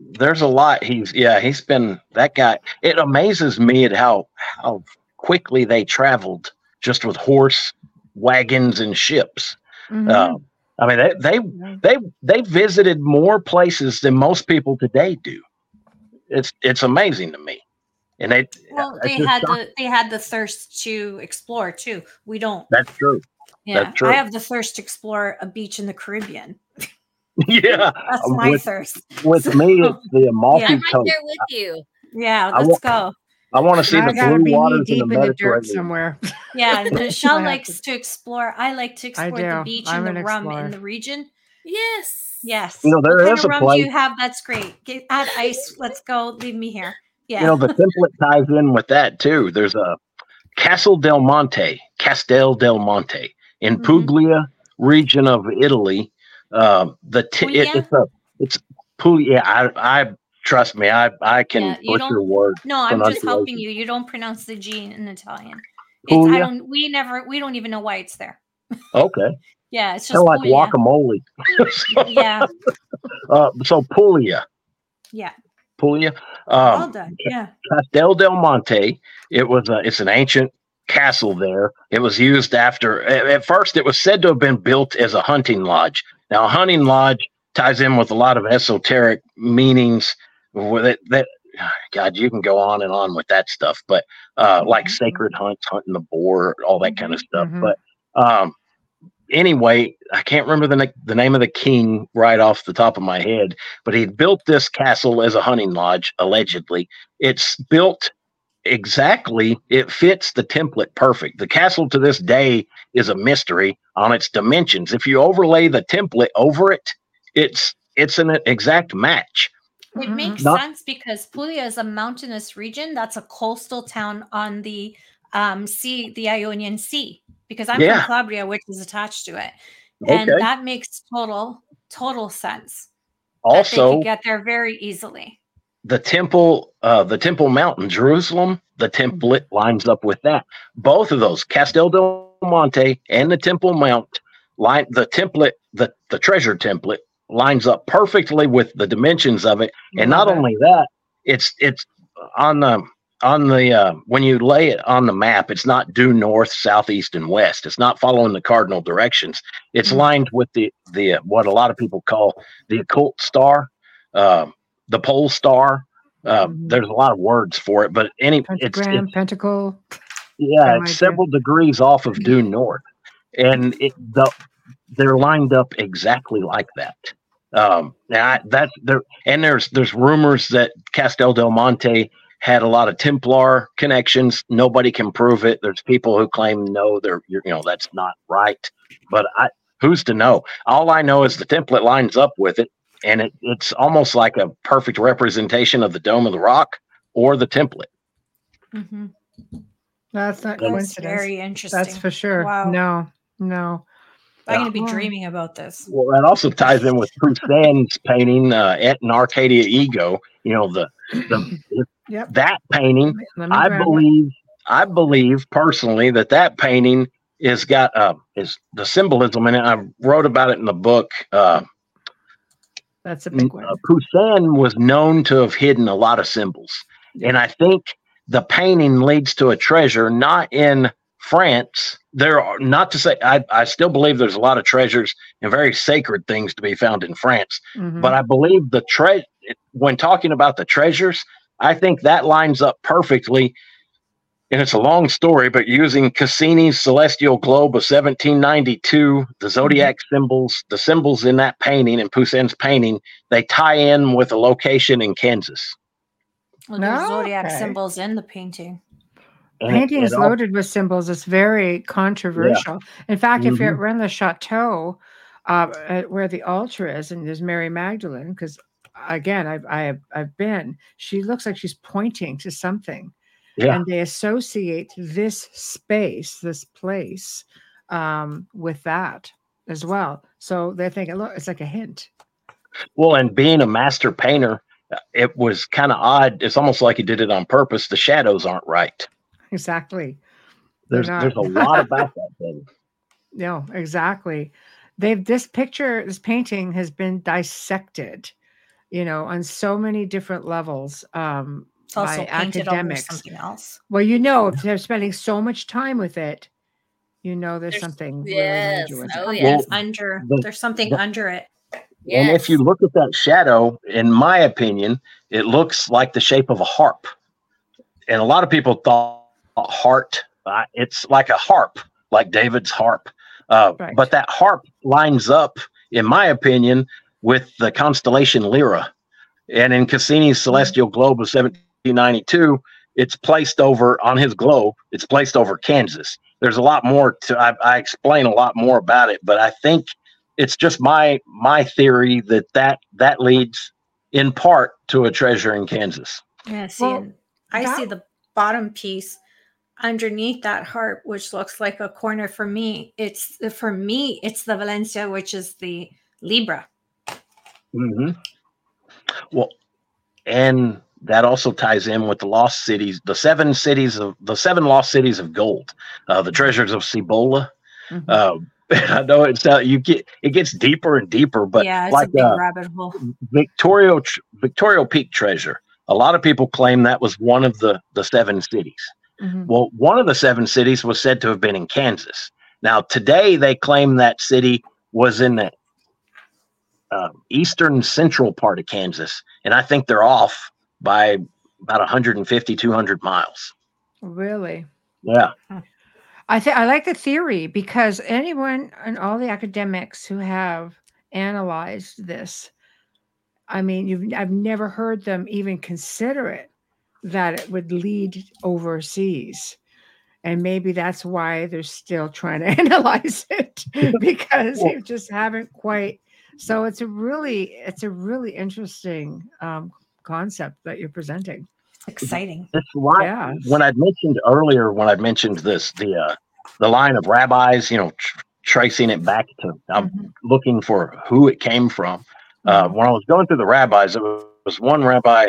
there's a lot he's yeah he's been that guy it amazes me at how how quickly they traveled just with horse wagons and ships Mhm. uh, i mean they they they they visited more places than most people today do it's it's amazing to me and they Well, it's they had shocking. the they had the thirst to explore too. We don't. that's true Yeah. true. I have the thirst to explore a beach in the Caribbean. yeah That's my with- thirst. with me it's the amalfi yeah, I'm right coast there with you. Yeah, let's wa- go. i want to see I the blue be knee waters deep in in the the dirt somewhere. Yeah, Michelle likes to explore. I like to explore the beach I'm and the rum explorer. in the region. Yes. Yes. You know, there what kind of a rum do you have? That's great. Get, add ice. Let's go. Leave me here. Yeah. you know the template ties in with that too there's a castle del monte castel del monte in Mhm. puglia region of italy um the t- it, it's a it's puglia i i trust me i i can Yeah, you butcher words no, I'm just helping you. You don't pronounce the G in Italian. It's, I don't. We never. We don't even know why it's there. okay Yeah, it's just like Puglia. guacamole Yeah. uh, so puglia Yeah. puglia Well um done. Yeah. Castel del Monte. It was a, it's an ancient castle there. It was used after at first it was said to have been built as a hunting lodge. Now a hunting lodge ties in with a lot of esoteric meanings with it that God, you can go on and on with that stuff, but uh like Mhm. sacred hunts, hunting the boar, all that kind of stuff. Mhm. But um anyway, I can't remember the the name of the king right off the top of my head, but he built this castle as a hunting lodge allegedly. It's built exactly it fits the template perfect. The castle to this day is a mystery on its dimensions. If you overlay the template over it, it's it's an exact match. It Mhm. makes Not- sense because Puglia is a mountainous region. That's a coastal town on the um, sea, the Ionian Sea. Because I'm Yeah. from Calabria, which is attached to it, and that makes total total sense. they Also, could get there very easily. the temple uh the temple mount in jerusalem the template lines up with that both of those castel del monte and the temple mount line the template the the treasure template lines up perfectly with the dimensions of it and not only that it's it's on the on the uh, when you lay it on the map it's not due north southeast and west it's not following the cardinal directions it's Mhm. lined with the the uh, what a lot of people call the occult star um the pole star uh, Mhm. there's a lot of words for it but any it's, pentagram, it's pentacle. yeah it's several degrees off of due north and it the they're lined up exactly like that um and I, that's there and there's there's rumors that castel del monte had a lot of templar connections nobody can prove it there's people who claim no they're you know that's not right but i who's to know all i know is the template lines up with it and it, it's almost like a perfect representation of the dome of the rock or the template Mm-hmm. That's not That's coincidence. Very interesting. That's for sure. Wow. No, no. I'm going to be dreaming about this. Well, that also ties in with Poussin's painting, uh, Et in Arcadia Ego. You know, the, the Yep. that painting, I grab it. believe, I believe personally that that painting is got uh, is the symbolism in it. I wrote about it in the book. Uh, That's a big one. uh, Poussin was known to have hidden a lot of symbols, and I think the painting leads to a treasure not in France. There are not to say I, I still believe there's a lot of treasures and very sacred things to be found in France, Mhm. but I believe the tre when talking about the treasures, I think that lines up perfectly. And it's a long story, but using Cassini's celestial globe of 1792, the zodiac symbols, the symbols in that painting and Poussin's painting, they tie in with a location in Kansas. Well, there's No, zodiac okay. symbols in the painting. And Painting is all- loaded with symbols. It's very controversial. In fact, if you're Mhm. around the chateau, uh, where the altar is, and there's Mary Magdalene, because again, I've I have, I've been. She looks like she's pointing to something. Yeah. and they associate this space, this place, um, with that as well. So they're thinking, look, it's like a hint. Well, and being a master painter, uh, it was kind of odd. It's almost like he did it on purpose. The shadows aren't right. Exactly. There's not. there's a lot about that thing. No, exactly. They've this picture, this painting has been dissected, you know, on so many different levels. Um, It's also by painted academics. something else. well, you know, if they're spending so much time with it, you know, there's, There's- something yes, really oh, it. Well, under the- there's something the- under it. And if you look at that shadow, in my opinion, it looks like the shape of a harp. And a lot of people thought heart, uh, it's like a harp, like David's harp. Uh, Right. But that harp lines up, in my opinion, with the constellation Lyra. And in Cassini's celestial globe of 1792, it's placed over on his globe, it's placed over Kansas. There's a lot more to, I, I explain a lot more about it, but I think it's just my my theory that that that leads in part to a treasure in Kansas. Yeah, see, Well, and I see the bottom piece underneath that harp, which looks like a corner for me. It's for me, it's the Valencia, which is the Libra. Mm-hmm. Well, and that also ties in with the lost cities, the seven cities of the seven lost cities of gold, uh, the treasures of Cibola. Mhm. Uh, I know it's uh, you get it gets deeper and deeper, but yeah, it's like a big uh, rabbit hole. Victorio Victorio Peak treasure. A lot of people claim that was one of the the seven cities. Mhm. Well, one of the seven cities was said to have been in Kansas. Now, today they claim that city was in the uh, eastern central part of Kansas, and I think they're off by about 150, 200 miles. Really? Yeah. I think I like the theory because anyone and all the academics who have analyzed this, I mean, you've I've never heard them even consider it that it would lead overseas. And maybe that's why they're still trying to analyze it because Well- you just haven't quite. So it's a really, it's a really interesting um, concept that you're presenting. Exciting. It's like Yeah. when I'd mentioned earlier, when I mentioned this, the uh, the line of rabbis, you know, tr- tracing it back to, I'm Mhm. looking for who it came from. Uh, when I was going through the rabbis, it was, was one rabbi,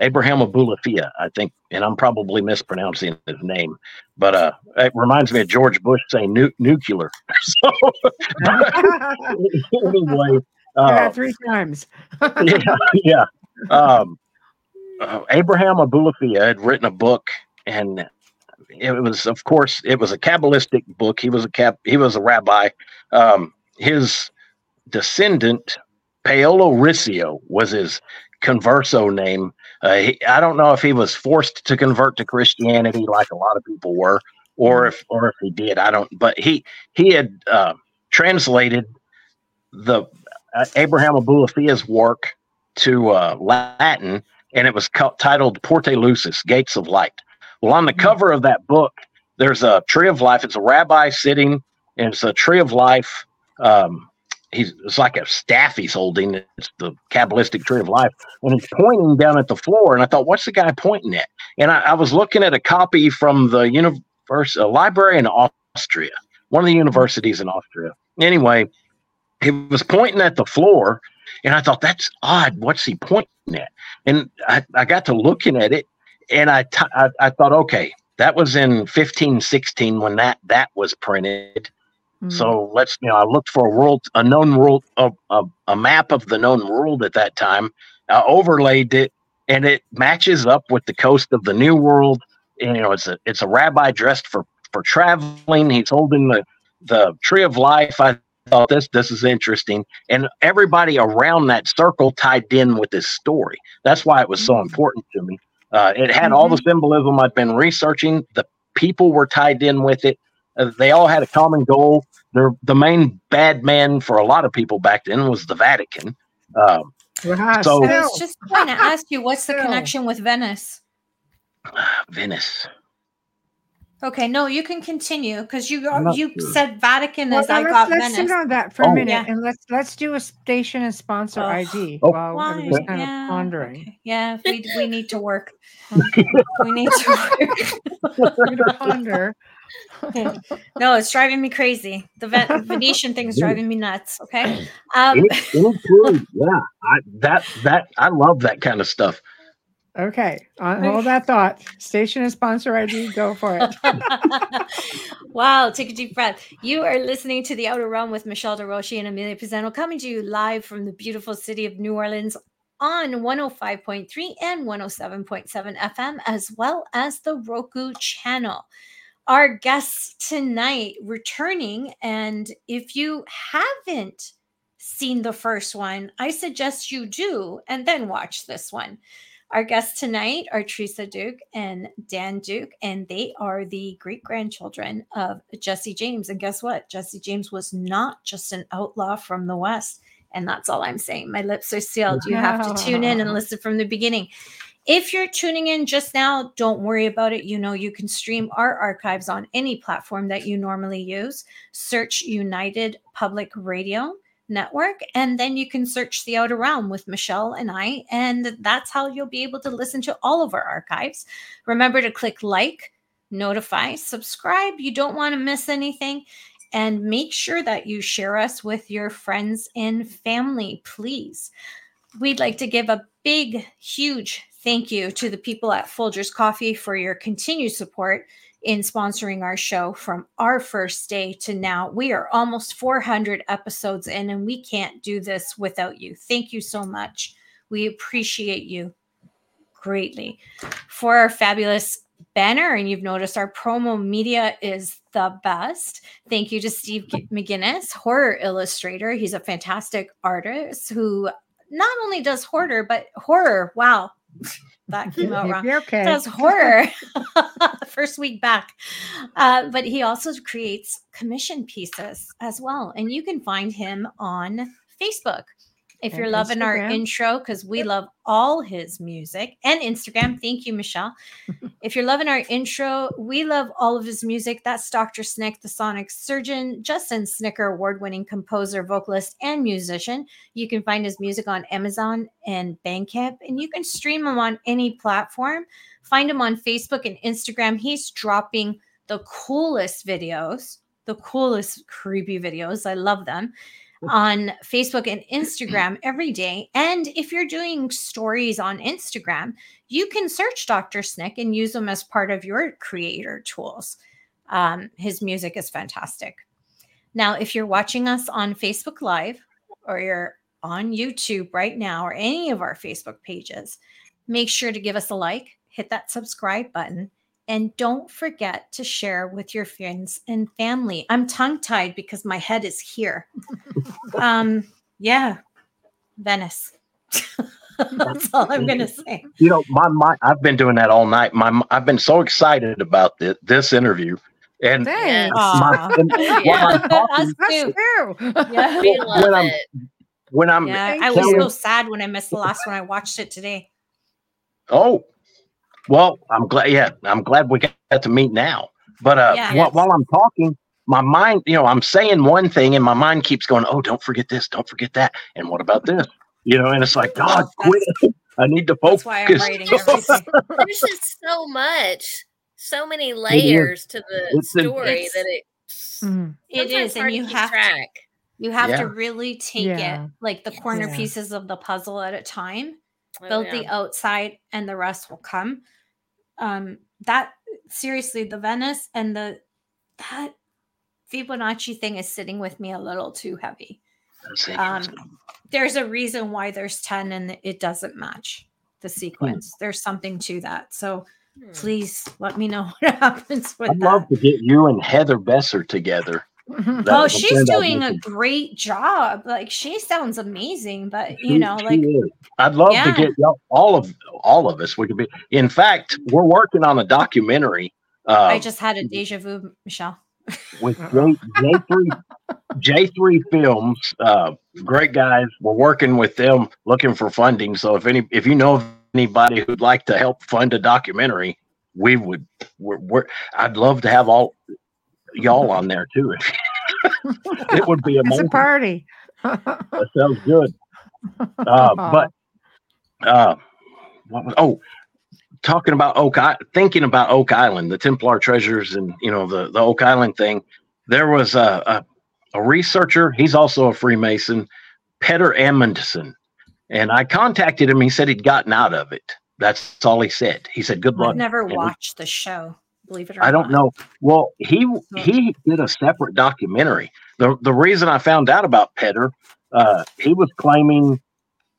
Abraham Abulafia, I think, and I'm probably mispronouncing his name, but uh, it reminds me of George Bush saying nu- nuclear. so anyway, Yeah, uh, three times. yeah, yeah. Um, uh, Abraham Abulafia had written a book, and it was, of course, it was a Kabbalistic book. He was a cap. He was a rabbi. Um, his descendant, Paolo Riccio, was his converso name. Uh, he, I don't know if he was forced to convert to Christianity like a lot of people were, or if or if he did. I don't. But he he had uh, translated the uh, Abraham Abulafia's work to uh, Latin, and it was co- titled Portae Lucis, Gates of Light. Well, on the cover of that book, there's a tree of life. It's a rabbi sitting, and it's a tree of life. Um, he's it's like a staff he's holding. It's the Kabbalistic tree of life, and he's pointing down at the floor. And I thought, what's the guy pointing at? And I, I was looking at a copy from the universe, a library in Austria, one of the universities in Austria. Anyway, he was pointing at the floor, and I thought, that's odd. What's he pointing at? And I, I got to looking at it, and I, t- I, I thought, okay, that was in 1516 when that, that was printed. Mm. So let's, you know, I looked for a world, a known world, a, a, a map of the known world at that time, I overlaid it, and it matches up with the coast of the New World. And, you know, it's a it's a rabbi dressed for for traveling. He's holding the the tree of life. I thought this this is interesting, and everybody around that circle tied in with this story. That's why it was so Mhm. important to me. Uh, it had all the symbolism I've been researching. The people were tied in with it. Uh, they all had a common goal. They're, the main bad man for a lot of people back then was the Vatican. Um, Ah, so- I was just going to ask you, what's the connection with Venice? Venice. Okay, no, you can continue because you you sure. said Vatican Well, as I let's, got let's sit on that for a Oh. minute Yeah. and let's let's do a station and sponsor Oh. ID Oh. while Why? everybody's kind Yeah, of pondering. okay. Yeah, we we need to work. we need to work. We're gonna ponder. no, it's driving me crazy. The Ven- Venetian thing is driving me nuts. Okay. Um, Any, any clue? Yeah, I, that that I love that kind of stuff. Okay, on hold that thought. Station and sponsor ID, go for it. wow, take a deep breath. You are listening to The Outer Realm with Michelle Desrochers and Amelia Pisano coming to you live from the beautiful city of New Orleans on 105.3 and 107.7 FM, as well as the Roku channel. Our guests tonight returning, and if you haven't seen the first one, I suggest you do and then watch this one. Our guests tonight are Teresa Duke and Dan Duke, and they are the great grandchildren of Jesse James. And guess what? Jesse James was not just an outlaw from the West. And that's all I'm saying. My lips are sealed. You have to tune in and listen from the beginning. If you're tuning in just now, don't worry about it. You know, you can stream our archives on any platform that you normally use. Search United Public Radio network and then you can search the outer realm with michelle and i and that's how you'll be able to listen to all of our archives remember to click like notify subscribe you don't want to miss anything and make sure that you share us with your friends and family please we'd like to give a big huge thank you to the people at folgers coffee for your continued support in sponsoring our show from our first day to now. We are almost 400 episodes in, and we can't do this without you. Thank you so much. We appreciate you greatly. For our fabulous banner, and you've noticed our promo media is the best. Thank you to Steve McGinnis, horror illustrator. He's a fantastic artist who not only does horror, but horror. Wow. That came out wrong. okay. does horror. First week back. Uh, but he also creates commission pieces as well and you can find him on facebook if you're loving our intro because we love all his music and instagram. Thank you michelle. If you're loving our intro we love all of his music. That's dr snick the sonic surgeon justin snicker award-winning composer vocalist and musician. You can find his music on Amazon and Bandcamp, and you can stream him on any platform. Find him on Facebook and Instagram. He's dropping the coolest videos, the coolest creepy videos. I love them on Facebook and Instagram every day. And if you're doing stories on Instagram, you can search Dr. Snick and use them as part of your creator tools. Um, his music is fantastic. Now, if you're watching us on Facebook Live or you're on YouTube right now or any of our Facebook pages, make sure to give us a like, hit that subscribe button, and don't forget to share with your friends and family. I'm tongue tied because my head is here. um, yeah, Venice. That's all I'm gonna say. You know, my my I've been doing that all night. My I've been so excited about this, this interview, and Thanks. Aw. my, and while I'm talking, Us Us too. too. Yeah. We When love I'm- it. when I'm Yeah, I was so sad when I missed the last one. I watched it today. Oh, well, I'm glad. Yeah, I'm glad we got to meet now. But uh, Yeah. while, while I'm talking, my mind, you know, I'm saying one thing, and my mind keeps going, "Oh, don't forget this, don't forget that, and what about this?" You know, and it's like, God, quit! I need to focus. That's why I'm writing everything. There's just so much, so many layers to the It's a- story It's- that it. Mhm. It and you keep have to. You have Yeah. to really take Yeah. it like the corner Yeah. pieces of the puzzle at a time. Oh, build yeah. the outside and the rest will come. Um that seriously the venice and the that fibonacci thing is sitting with me a little too heavy. Um there's a reason why there's 10 and it doesn't match the sequence. There's something to that. So Hmm. please let me know what happens with I'd that. love to get you and Heather Besser together. Mhm. Oh she's doing a great job like she sounds amazing but you She- know she like is. I'd love Yeah. to get y'all- all of all of us. We could be. In fact, we're working on a documentary. Uh, i just had a deja vu michelle with J, J3 J3 Films. Uh, great guys. We're working with them, looking for funding. So if any, if you know of anybody who'd like to help fund a documentary, we would. We're, we're, I'd love to have all y'all on there too. it would be It's a party. That sounds good. Uh, but uh, what was, oh, talking about Oak, I, thinking about Oak Island, the Templar treasures, and you know the the Oak Island thing. There was a a, a researcher. He's also a Freemason, Petter Amundsen, and I contacted him. He said he'd gotten out of it. That's all he said. He said, "Good luck." I've never And watched the show. Believe it or I don't not. know. Well, he he did a separate documentary. the The reason I found out about Petter, uh, he was claiming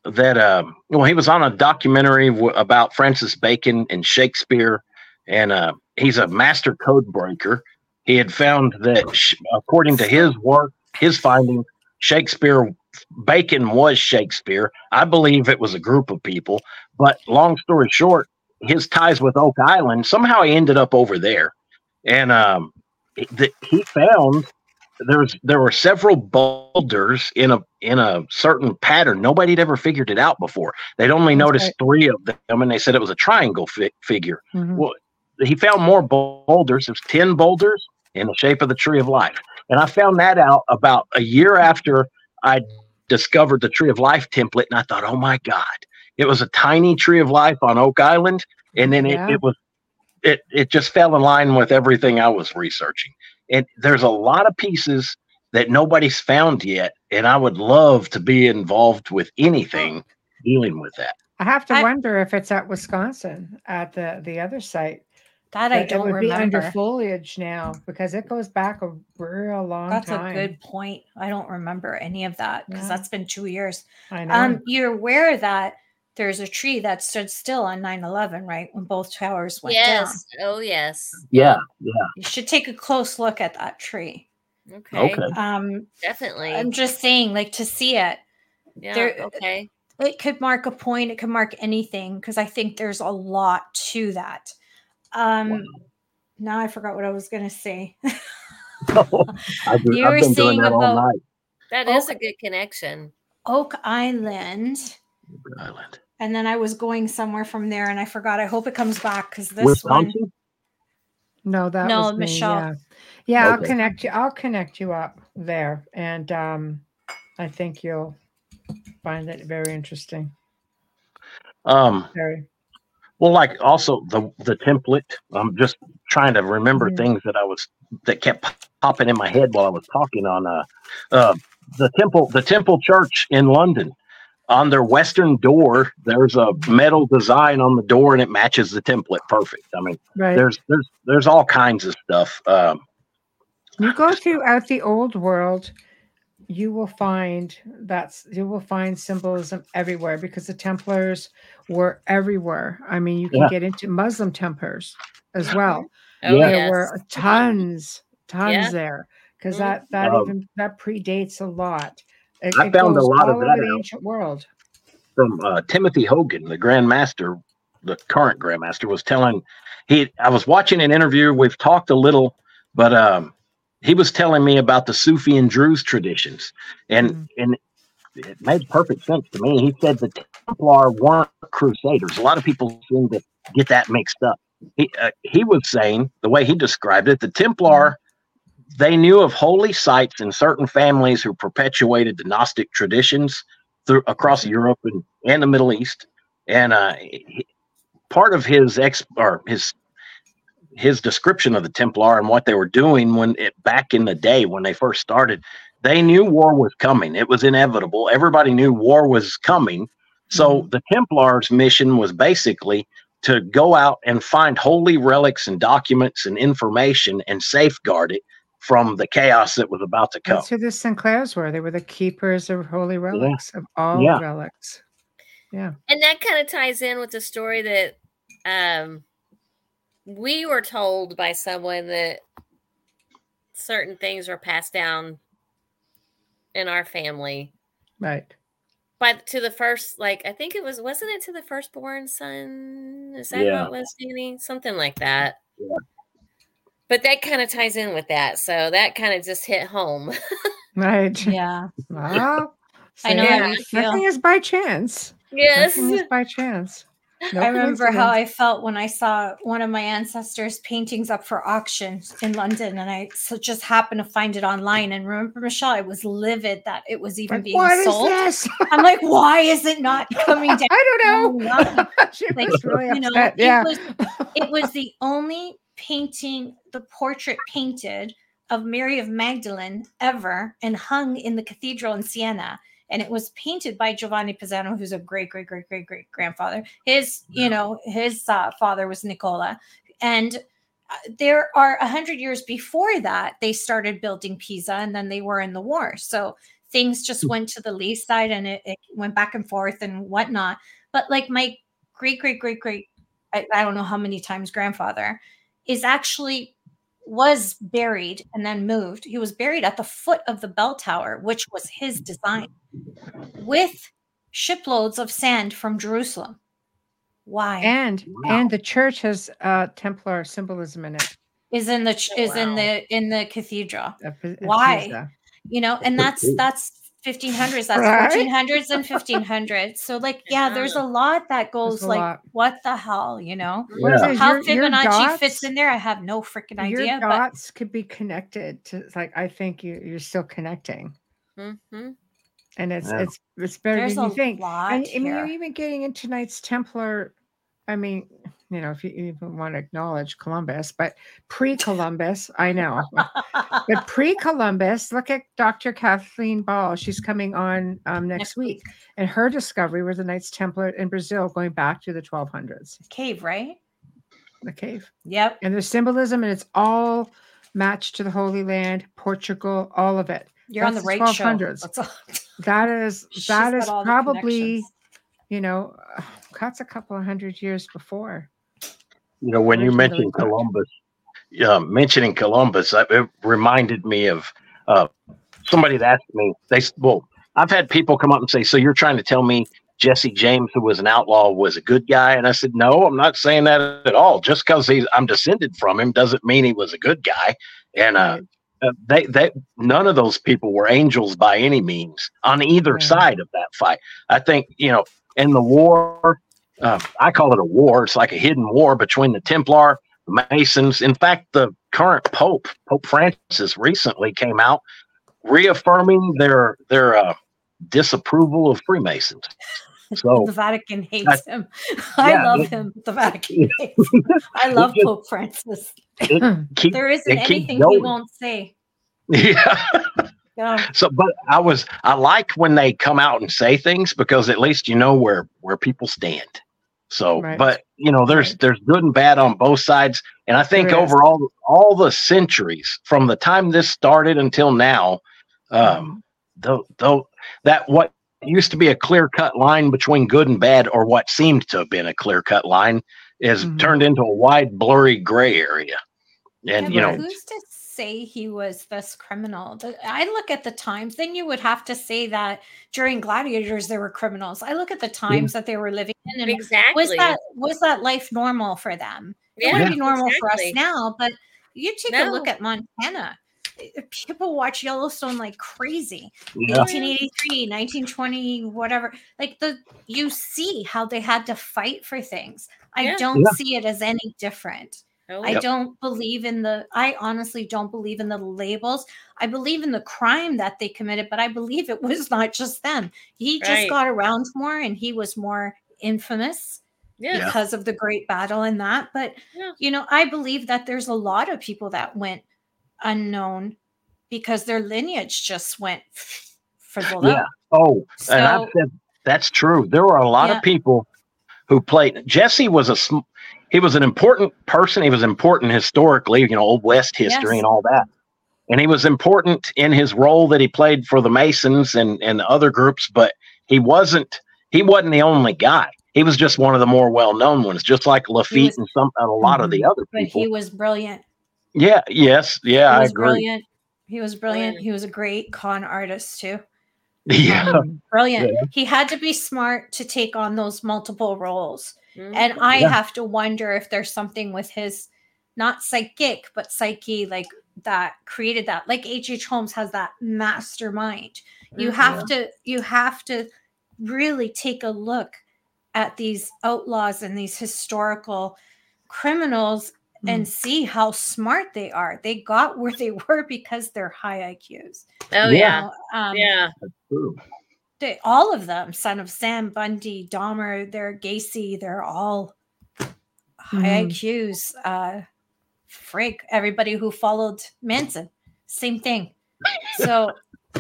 that um, well, he was on a documentary w- about Francis Bacon and Shakespeare, and uh, he's a master code breaker. He had found that, sh- according to his work, his findings, Shakespeare, Bacon was Shakespeare. I believe it was a group of people, but long story short, his ties with Oak Island somehow he ended up over there, and um, he- the, he found there's there were several boulders in a in a certain pattern. Nobody had ever figured it out before. They'd only noticed right. three of them, and they said it was a triangle fi- figure. Mhm. Well, he found more boulders. There's ten boulders in the shape of the tree of life, and I found that out about a year after I discovered the tree of life template, and I thought, oh my god, it was a tiny tree of life on Oak Island, and then it, Yeah. it was it it just fell in line with everything I was researching. And there's a lot of pieces that nobody's found yet, and I would love to be involved with anything dealing with that. I have to I- wonder if it's at Wisconsin at the the other site. That I don't would be under foliage now because it goes back a real long time. That's time. a good point. I don't remember any of that because Yeah. that's been two years. I know. Um, you're aware that there's a tree that stood still on 9-11, right? When both towers went down. yes. Oh, yes. Yeah, yeah, You should take a close look at that tree. Okay. okay. Um, Definitely. I'm just saying, like to see it, yeah. there- okay. it could mark a point, it could mark anything, because I think there's a lot to that. Um Wow. now I forgot what I was gonna say. I've been, You I've were been doing saying that all about- night. That is a good connection. Oak Island. Oak Island, And then I was going somewhere from there and I forgot. I hope it comes back because this one no, that No, was me, Michelle. Yeah, yeah. I'll connect you. I'll connect you up there, and um, I think you'll find it very interesting. Um, Very. well, like also the the template. I'm just trying to remember things that I was that kept popping in my head while I was talking on uh, uh the temple the temple church in London. On their western door, there's a metal design on the door, and it matches the template perfect. I mean, Right. there's there's there's all kinds of stuff. Um, you go throughout the old world you will find that's you will find symbolism everywhere because the templars were everywhere i mean you can Yeah. get into muslim templars as well Oh, Yeah. there yes. were tons tons Yeah. there because Mhm. that that Um, even that predates a lot it, I it found a lot of that the ancient world from uh, Timothy Hogan, the Grand Master, the current Grand Master, was telling he. I was watching an interview. We've talked a little, but um, he was telling me about the Sufi and Druze traditions, and Mhm. and it made perfect sense to me. He said the Templar weren't crusaders. A lot of people seem to get that mixed up. He uh, he was saying the way he described it, the Templar. They knew of holy sites in certain families who perpetuated the Gnostic traditions through across Europe and, and the Middle East. And uh, he- part of his ex or his his description of the Templar and what they were doing when it back in the day when they first started, they knew war was coming. It was inevitable. Everybody knew war was coming. So the Templars' mission was basically to go out and find holy relics and documents and information and safeguard it from the chaos that was about to come. that's who the sinclairs were they were the keepers of holy relics of all Yeah. relics Yeah. And that kind of ties in with the story that um, we were told by someone that certain things were passed down in our family. right But to the first, like I think it was, wasn't it to the firstborn son? Is that Yeah. how it was, Danny? Something like that. Yeah. But that kind of ties in with that, so that kind of just hit home. right yeah. Well, I know see, how you feel. nothing is by chance yes, Nothing is by chance No I remember how. I felt when I saw one of my ancestors' paintings up for auction in London, and I so just happened to find it online. And remember, Michelle, I was livid that it was even Like, being sold. this? I'm like, why is it not coming down? I don't know. She Like, was really you know, upset. it yeah. was it was the only painting, the portrait painted of Mary of Magdalene ever and hung in the cathedral in Siena. And it was painted by Giovanni Pisano, who's a great, great, great, great, great grandfather. His, you know, his uh, father was Nicola. And uh, there are a hundred years before that, they started building Pisa and then they were in the war. So things just went to the lee side and it, it went back and forth and whatnot. But like my great, great, great, great, I, I don't know how many times grandfather is actually was buried and then moved. He was buried at the foot of the bell tower, which was his design, with shiploads of sand from Jerusalem. Why And Wow. and the church has uh Templar symbolism in it. is in the ch- Oh, is in the in the cathedral? of Pi- of Why? You know, and that's that's 1500s, that's Right? 1400s and 1500s. So like, yeah, there's a lot that goes like, lot. what the hell, you know? Yeah. How Your- your Fibonacci fits in there, I have no freaking Your idea. But dots could be connected to like I think you you're still connecting. Mhm. And it's Yeah. it's it's better there's than you think. lot And I mean, you're even getting into Knights Templar. I mean, you know, if you even want to acknowledge Columbus, but pre-Columbus, I know. but pre-Columbus, look at Dr. Kathleen Ball. She's coming on um, next, Next week. week. and her discovery were the Knights Templar in Brazil, going back to the 1200s. Cave, right? The cave Yep. and there's symbolism, and it's all matched to the Holy Land, Portugal, all of it. You're on the That's right the show. 1200s. That's all. That She's is probably you know that's a couple of hundred years before. You know, when you mentioned. Columbus, uh, mentioning Columbus, it reminded me of uh, somebody that asked me. They well, I've had people come up and say, "So you're trying to tell me Jesse James, who was an outlaw, was a good guy?" And I said, "No, I'm not saying that at all. Just because he's I'm descended from him doesn't mean he was a good guy." And uh, Right. uh, they they none of those people were angels by any means on either Right. side of that fight. I think you know in the war, uh, I call it a war. It's like a hidden war between the Templar, the Masons. In fact, the current Pope, Pope Francis, recently came out reaffirming their their uh, disapproval of Freemasons. So the Vatican hates him. I yeah, love it- him. The Vatican hates him. I love just- Pope Francis. keep There isn't it keeps anything he won't say. yeah. Yeah. So, but I was I like when they come out and say things because at least you know where where people stand. So, Right. but you know, there's Right. there's good and bad on both sides, and I think overall, all the centuries from the time this started until now, um, though though that what used to be a clear cut line between good and bad, or what seemed to have been a clear cut line, is Mhm. turned into a wide blurry gray area. And Yeah, you know, who's to say he was this criminal? I look at the times, then you would have to say that during gladiators there were criminals. I look at the times that they were living in and Exactly. was that was that life normal for them? It wouldn't be normal exactly. for us now, but you take a look at Montana. People watch Yellowstone like crazy. yeah, 1883, 1920, whatever. Like the you see how they had to fight for things. I Yeah. don't Yeah. see it as any different. Oh, I Yep. don't believe in the I honestly don't believe in the labels. I believe in the crime that they committed, but I believe it was not just them. He just Right. got around more and he was more infamous yeah. Yeah. because of the great battle and that. But Yeah. you know, I believe that there's a lot of people that went unknown because their lineage just went fizzled Yeah. out. oh, and I've So said that's true. There were a lot Yeah. of people who played. Jesse was a sm- he was an important person. He was important historically, you know, old West history Yes. and all that. And he was important in his role that he played for the Masons and and other groups, but he wasn't he wasn't the only guy. He was just one of the more well known ones, just like Lafitte was- and some and a lot of the other people. but he was brilliant. yeah, yes, yeah, he I was agree. brilliant. He was brilliant. Brilliant. He was a great con artist too. Yeah, Um, Brilliant. He had to be smart to take on those multiple roles. Mhm. And I Yeah. have to wonder if there's something with his not psychic, but psyche like that created that. Like H.H. Holmes has that mastermind. You Mhm. have to you have to really take a look at these outlaws and these historical criminals and see how smart they are. They got where they were because they're high IQs. Oh Yeah. yeah. Know, um, Yeah. True. they, all of them, son of Sam Bundy, Dahmer, they're Gacy, they're all high Mhm. IQs. Uh, frig, everybody who followed Manson, same thing. So,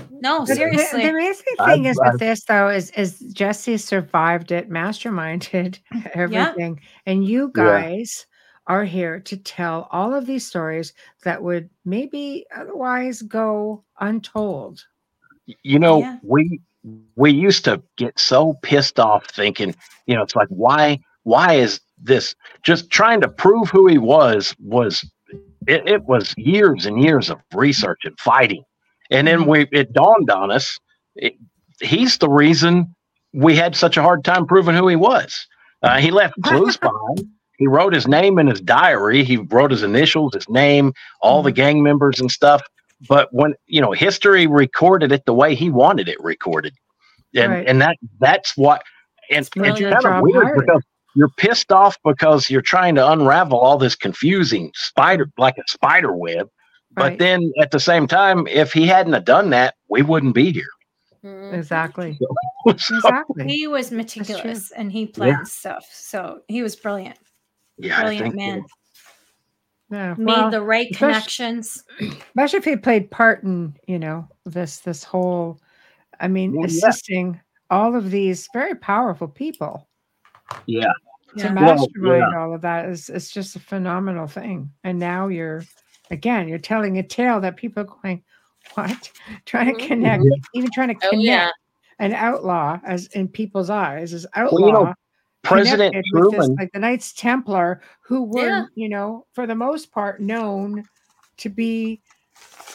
no, But the- seriously, The, amazing I've- thing is I've- with this though is is Jesse survived it, masterminded everything, and you Yeah. guys are here to tell all of these stories that would maybe otherwise go untold. you know Yeah. we we used to get so pissed off thinking you know it's like why why is this? Just trying to prove who he was was it, it was years and years of research and fighting. And then we it dawned on us it, he's the reason we had such a hard time proving who he was. Uh, he left clues behind. He wrote his name in his diary. He wrote his initials his name all the gang members and stuff but when you know history recorded it the way he wanted it recorded and Right. and that that's what and It's it's kind of weird harder. because you're pissed off because you're trying to unravel all this confusing spider like a spider web but Right. then at the same time if he hadn't have done that we wouldn't be here Mhm. Exactly. So, Exactly. he was meticulous and he planned stuff. So, he was brilliant, yeah brilliant think man. Yeah. Made Well, the right especially- connections. especially if he played part in you know this this whole i mean Well, yeah. assisting all of these very powerful people yeah to Yeah. Well, mastermind all of that is it's just a phenomenal thing and now you're again you're telling a tale that people are going what trying to Mhm. connect even trying to Oh connect yeah. an outlaw as in people's eyes as outlaw Well, you know, president connected with this, truman like the Knights Templar, who were, Yeah. you know, for the most part, known to be,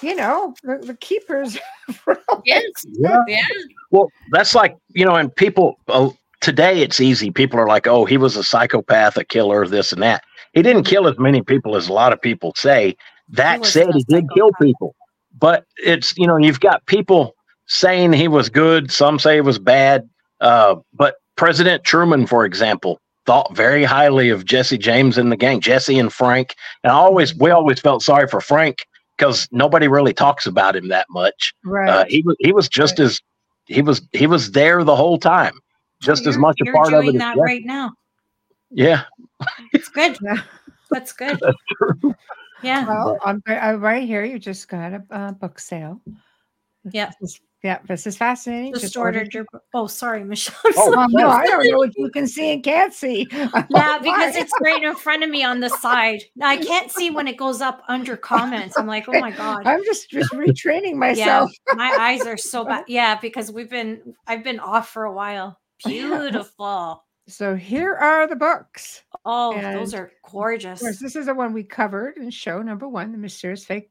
you know, the, the keepers. Yes. yeah Yeah. Well, that's like you know, and people uh, today it's easy. People are like, "Oh, he was a psychopath, a killer, this and that." He didn't kill as many people as a lot of people say. That was said, he did kill people. But it's you know, you've got people saying he was good. Some say he was bad. Uh, but President Truman, for example, thought very highly of Jesse James and the gang, Jesse and Frank. And I always, we always felt sorry for Frank because nobody really talks about him that much. Right. Uh, he was he was just as he was he was there the whole time, just as You're- much a you're part of doing it. that As right now. Yeah, It's good. That's good. that's true. Yeah. well, I'm, I, right here. You just got a uh, book sale. Yeah. This is, yeah. This is fascinating. Just ordered your. Oh, sorry, Michelle. Oh, sorry. No, I don't know what you can see and can't see. Yeah, because it's right in front of me on the side. I can't see when it goes up under comments. I'm like, oh my god. I'm just just retraining myself. Yeah, myself. my eyes are so bad. Yeah, because we've been I've been off for a while. Beautiful. So here are the books. Oh, those are gorgeous. Course, this is the one we covered in show number one, the mysterious fake,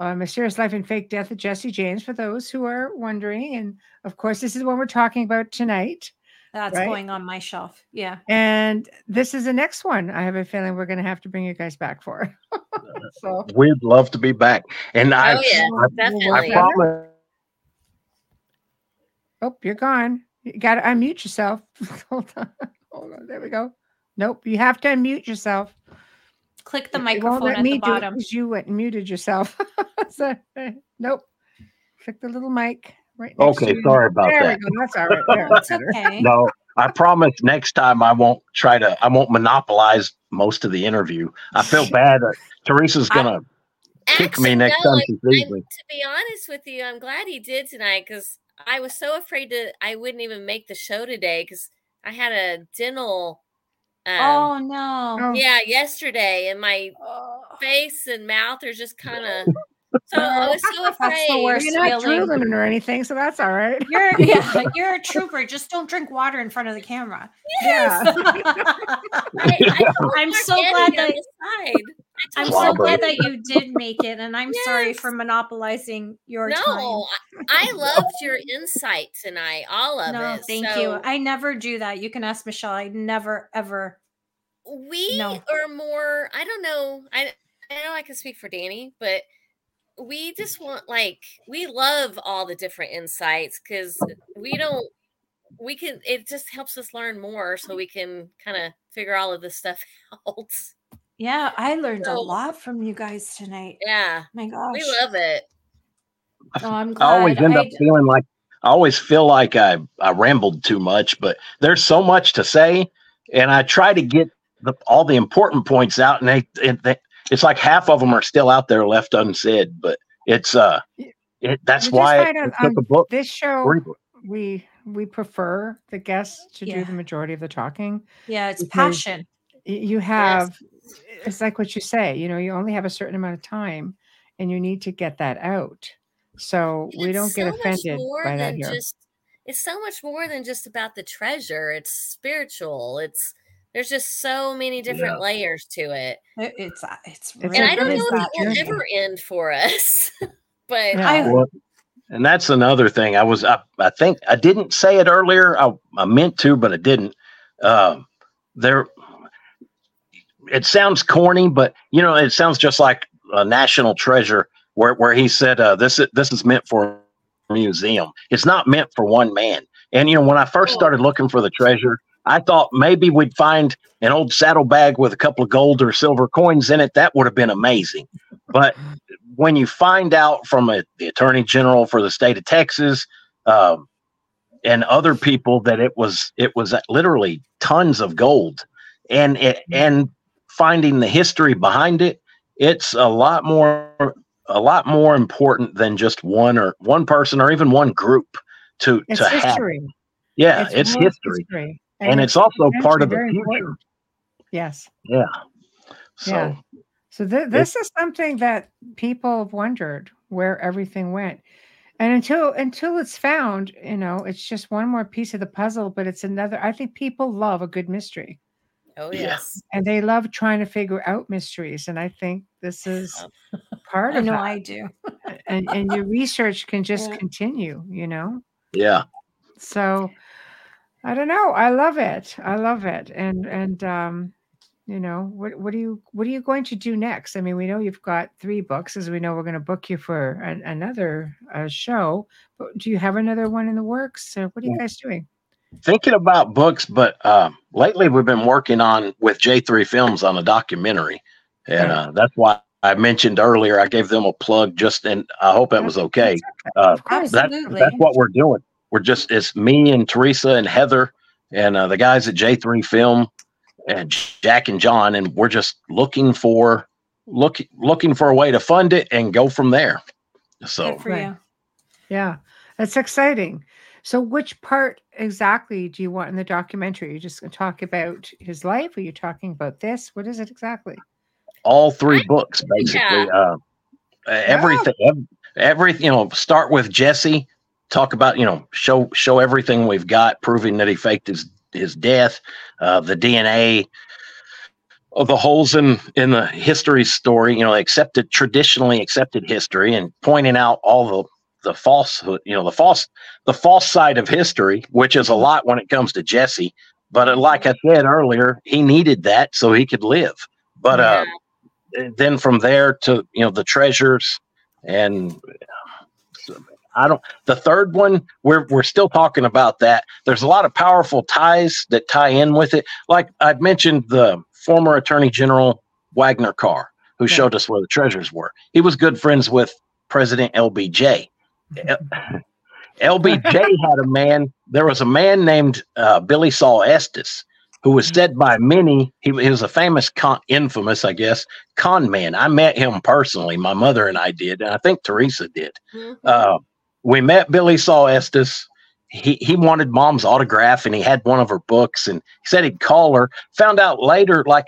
uh, mysterious life and fake death of Jesse James. For those who are wondering, and of course, this is what we're talking about tonight. That's right? going on my shelf. Yeah. And this is the next one. I have a feeling we're going to have to bring you guys back for. so We'd love to be back, and I, Oh yeah. Well, I, I promise. oh, you're gone. You got to unmute yourself. Hold on. Hold on. There we go. Nope. You have to unmute yourself. Click the It won't microphone let at me the do it bottom. 'cause you went and muted yourself. so, eh, nope. Click the little mic right Okay, to you. sorry about there that. we go. That's all right. There, It's better. okay. No, I promise next time I won't try to. I won't monopolize most of the interview. I feel bad. That Teresa's gonna kick me next no, time I'm- she sees me. to be honest with you, I'm glad he did tonight because I was so afraid to I wouldn't even make the show today because I had a dental um Oh no. Yeah yesterday and my Oh, face and mouth are just kind of so uh, I was so That's the afraid. worst. You're not feeling. drooling or anything, so that's all right. You're yeah, you're a trooper. Just don't drink water in front of the camera. Yeah. I, I told I'm so glad that- the side. I I'm so glad that you did make it, and I'm sorry for monopolizing your time. no, I, I loved your insight tonight, all of No, it. thank So you. I never do that. You can ask Michelle. I never ever. we No. are more i don't know i i know i can speak for danny but we just want like we love all the different insights because we don't we can. It just helps us learn more, so we can kind of figure all of this stuff out. Yeah, I learned a lot from you guys tonight. Yeah, My gosh. we love it. Oh, I'm I always end up I- feeling like I always feel like I, I rambled too much, but there's so much to say, and I try to get the, all the important points out, and they, and they it's like half of them are still out there left unsaid. But it's uh, it, that's just why find out it took a book. This show, we we prefer the guests to do the majority of the talking. yeah, it's passion. You have, it's like what you say. You know, you only have a certain amount of time, and you need to get that out. So we don't get so much offended more by that than here. Just, it's so much more than just about the treasure. It's spiritual. It's there's just so many different Yeah. layers to it, It- it's uh, it's, It's really and I don't know if it will journey. ever end for us. but Yeah. I- Well, and that's another thing. I was, I, I think I didn't say it earlier. I, I meant to, but I didn't. Um, there, it sounds corny, but you know, it sounds just like a national treasure where, where he said, uh, this, is, this is meant for a museum. It's not meant for one man. And, you know, when I first started looking for the treasure, I thought maybe we'd find an old saddlebag with a couple of gold or silver coins in it. That would have been amazing. But when you find out from a, the attorney general for the state of Texas um, and other people that it was it was literally tons of gold, and it, and finding the history behind it, it's a lot more a lot more important than just one or one person or even one group to It's to have. Yeah, it's, world history, and it's also part of the future. important. Yes. Yeah. So Yeah. So th- this is something that people have wondered where everything went. And until until it's found, you know, it's just one more piece of the puzzle, but it's another I think people love a good mystery oh Yeah. yes, and they love trying to figure out mysteries and I think this is part I of know that. I do. and and your research can just Yeah. continue, you know. yeah. So I don't know. I love it. I love it. And and um, you know, what what are you what are you going to do next? I mean, we know you've got three books, as we know we're going to book you for an, another uh, show. But do you have another one in the works? Or what are you guys doing? thinking about books, but um, lately we've been working on with J3 Films on a documentary, and uh, that's why I mentioned earlier. I gave them a plug, just and I hope that was okay. Uh, Of course. that's that's what we're doing. We're just it's me and Teresa and Heather and uh, the guys at J3 Film and Jack and John, and we're just looking for look looking for a way to fund it and go from there. So Good for Right. you. Yeah, that's exciting. So, which part exactly do you want in the documentary? you just going to talk about his life? Are you talking about this? What is it exactly? all three books basically Yeah. uh, everything ev- everything you know start with jesse talk about you know show show everything we've got proving that he faked his his death uh, the dna of the holes in in the history story you know accepted traditionally accepted history and pointing out all the the falsehood you know the false the false side of history which is a lot when it comes to jesse. But uh, like i said earlier he needed that so he could live. But uh then from there to you know the treasures and I don't the third one we're we're still talking about that. There's a lot of powerful ties that tie in with it. Like I'd mentioned the former Attorney General Waggoner Carr, who Yeah. showed us where the treasures were. He was good friends with President LBJ. LBJ had a man, there was a man named uh, Billie Sol Estes, who was said by many, he, he was a famous, con, infamous, I guess, con man. I met him personally. My mother and I did, and I think Teresa did. Mhm. Uh, we met Billie Sol Estes. He, he wanted mom's autograph and he had one of her books and he said he'd call her. Found out later, like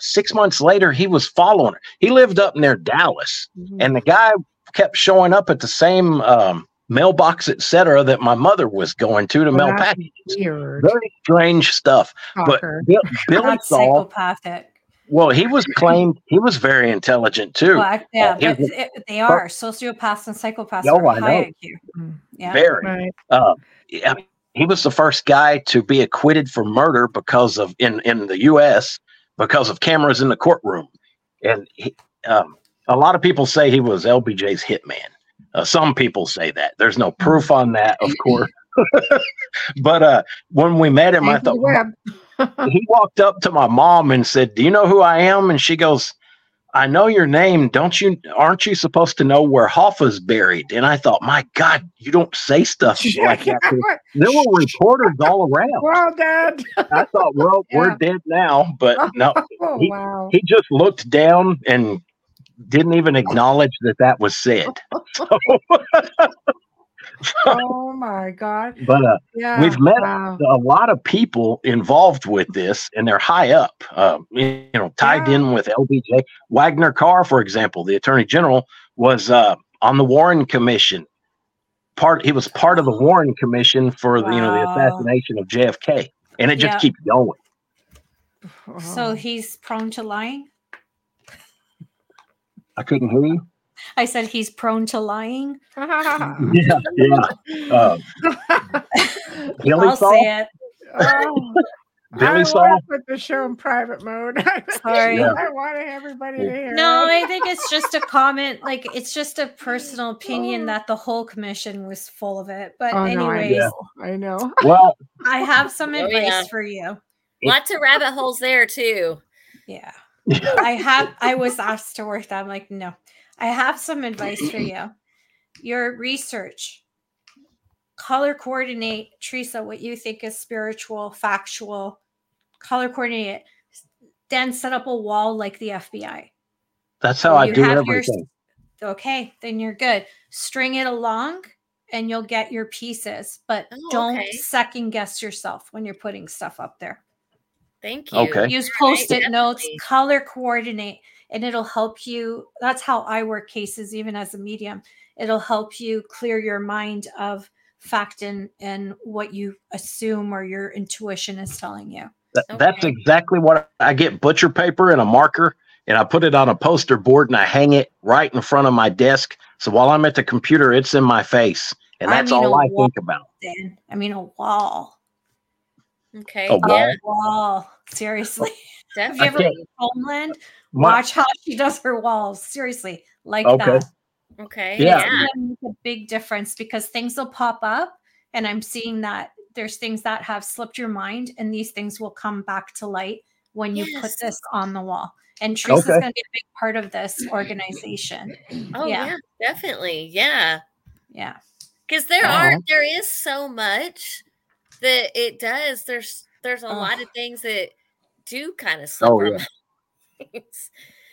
six months later, he was following her. He lived up near Dallas and the guy kept showing up at the same um, mailbox, etc., that my mother was going to to Well, mail packages. Weird. Very strange stuff. But Talker. Bill, Billy That's Saul, psychopathic. Well, he was claimed he was very intelligent too. Well, I- yeah, he but was it, they are sociopaths and psychopaths Oh, I know. high IQ. Mm. Yeah. Very. Right. uh, yeah, he was the first guy to be acquitted for murder because of in in the U.S. because of cameras in the courtroom, and he, um, a lot of people say he was LBJ's hitman. Uh, some people say that. There's no proof on that, of course, but uh, when we met him, I Thank you, thought Webb. He walked up to my mom and said, "Do you know who I am?" And she goes, "I know your name. Don't you? Aren't you supposed to know where Hoffa's buried?" And I thought, "My God, you don't say stuff like that." There were reporters all around. well, Dad. I thought, "Well, we're dead now," but oh, no, Oh, He- wow. he just looked down and didn't even acknowledge that that was said. So, oh my God. but uh, Yeah. We've met Wow. a lot of people involved with this, and they're high up, uh, you know, tied Yeah. in with LBJ. Waggoner Carr, for example, the Attorney General, was uh, on the Warren Commission. Part he was part of the Warren Commission for the, you know the assassination of JFK, and it just Yeah. keeps going. So Oh. he's prone to lying. I couldn't hear you. I said he's prone to lying. Yeah, yeah. Uh, Billy I'll Saul? say it. Oh, Billy I Saul? want to put the show in private mode. Sorry. Yeah. I want everybody to hear. No, it. I think it's just a comment. Like it's just a personal opinion that the whole commission was full of it. But Oh, no, I anyways, know. I know. Well, I have some Oh, advice yeah. for you. Lots of rabbit holes there too. Yeah. I have I was asked to work that. I'm like, no. I have some advice for you. Your research. Color coordinate, Teresa, what you think is spiritual, factual. Color coordinate it. Then set up a wall like the FBI. that's how Well, I do have your- everything. Okay, then you're good. String it along and you'll get your pieces, but Oh, don't okay. second guess yourself when you're putting stuff up there. Thank you. Okay. Use post-it notes, definitely. color coordinate, and it'll help you. That's how I work cases, even as a medium. It'll help you clear your mind of fact and and what you assume or your intuition is telling you. That, That's exactly what I get butcher paper and a marker, and I put it on a poster board and I hang it right in front of my desk. So while I'm at the computer, it's in my face, and I that's mean all I wall. think about. Dan, I mean a wall. Okay. Oh, a wall? Yeah, A wall. Seriously. Oh, Have you ever can't- Homeland? My- Watch how she does her walls. Seriously, like Okay. that. Okay. Yeah. It's make a big difference because things will pop up, and I'm seeing that there's things that have slipped your mind, and these things will come back to light when you put this on the wall. And Teresa's Okay. going to be a big part of this organization. Oh Yeah. yeah. definitely. Yeah. Yeah. Because there Uh-huh. are there is so much that it does. There's there's a lot of things that do kind of slip Oh, yeah. Minds.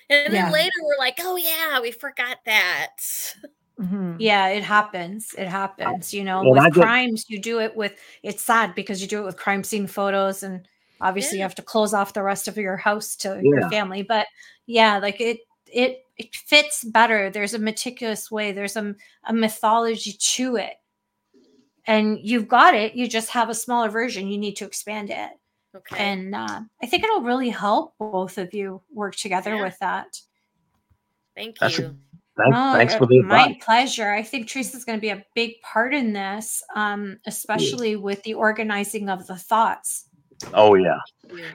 And then Yeah. later we're like, oh yeah, we forgot that. Mhm. Yeah, it happens. It happens. You know, And with get- crimes, you do it with it's sad because you do it with crime scene photos and obviously you have to close off the rest of your house to Yeah. your family. But yeah, like it it it fits better. There's a meticulous way, there's a, a mythology to it. And you've got it. You just have a smaller version. You need to expand it. Okay. And uh, I think it'll really help both of you work together Yeah. with that. Thank That's a- you. Thanks, Oh, thanks for the my advice. pleasure. I think Teresa's going to be a big part in this, um, especially with the organizing of the thoughts. Oh yeah,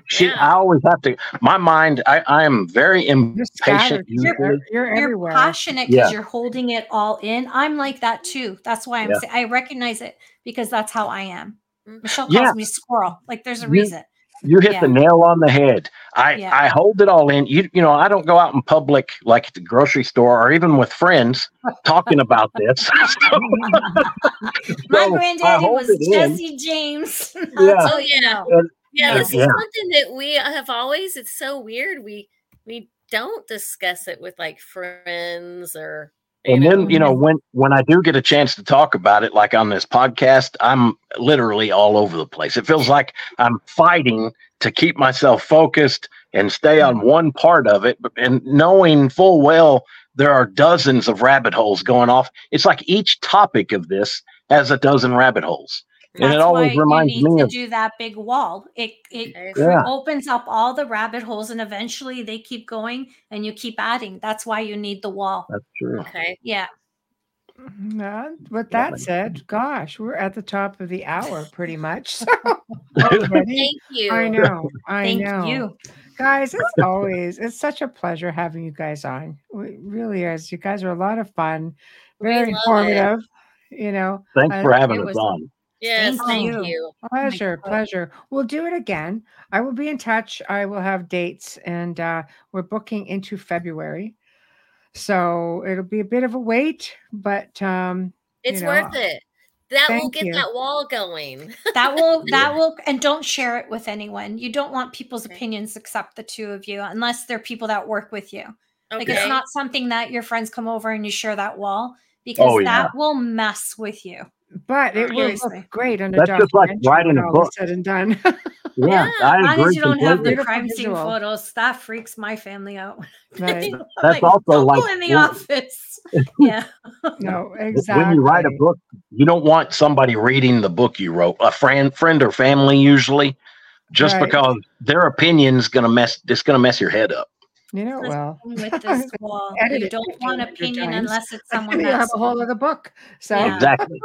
she. Yeah. I always have to. My mind. I, I am very You're impatient. You're, you're You're everywhere. passionate because Yeah. you're holding it all in. I'm like that too. That's why I'm. Yeah. sa- I recognize it because that's how I am. Michelle calls Yeah. me squirrel. Like there's a You- reason. You hit Yeah. the nail on the head. I Yeah. I hold it all in. You you know I don't go out in public like at the grocery store or even with friends talking about this. My So, I granddaddy was it in. Jesse James. Yeah. Oh, you yeah. know. And- Yeah, Yeah. this is Yeah. something that we have always. It's so weird. We we don't discuss it with like friends or. And then you know when when i do get a chance to talk about it like on this podcast i'm literally all over the place. It feels like i'm fighting to keep myself focused and stay on mm-hmm. one part of it but- and knowing full well there are dozens of rabbit holes going off. It's like each topic of this has a dozen rabbit holes and it That's always why reminds you need me to of do that big wall. It it Yeah. opens up all the rabbit holes, and eventually they keep going, and you keep adding. That's why you need the wall. that's true Okay. Yeah. Mm-hmm. Yeah, with that said, gosh, we're at the top of the hour pretty much. So already. Thank you. I know. I Thank know. you. Guys, it's always it's such a pleasure having you guys on. It really is. You guys are a lot of fun, very love it. informative. You know, thanks for having us was- on Yes, Thank thank you. you. Pleasure, God. pleasure. We'll do it again. I will be in touch. I will have dates, and uh, we're booking into February, so it'll be a bit of a wait, but um, It's know, worth it. That will get you. that wall going. That will that will and don't share it with anyone. You don't want people's Okay. opinions except the two of you, unless they're people that work with you. Like it's not something that your friends come over and you share that wall because Oh, yeah. that will mess with you. But it will look great on a That's just like documentary writing when a all is book. said and done. Yeah, Yeah, I As long agree as you don't have the crime scene visual. photos, that freaks my family out. right? I'm That's also "Don't like in the when- office. yeah. No, exactly. When you write a book, you don't want somebody reading the book you wrote, a friend, friend or family, usually, just Right. because their opinion's gonna mess. It's gonna mess your head up. you know, That's well, with this wall. Edit You don't want opinion times. unless it's someone you have a whole other book. So Yeah. Exactly.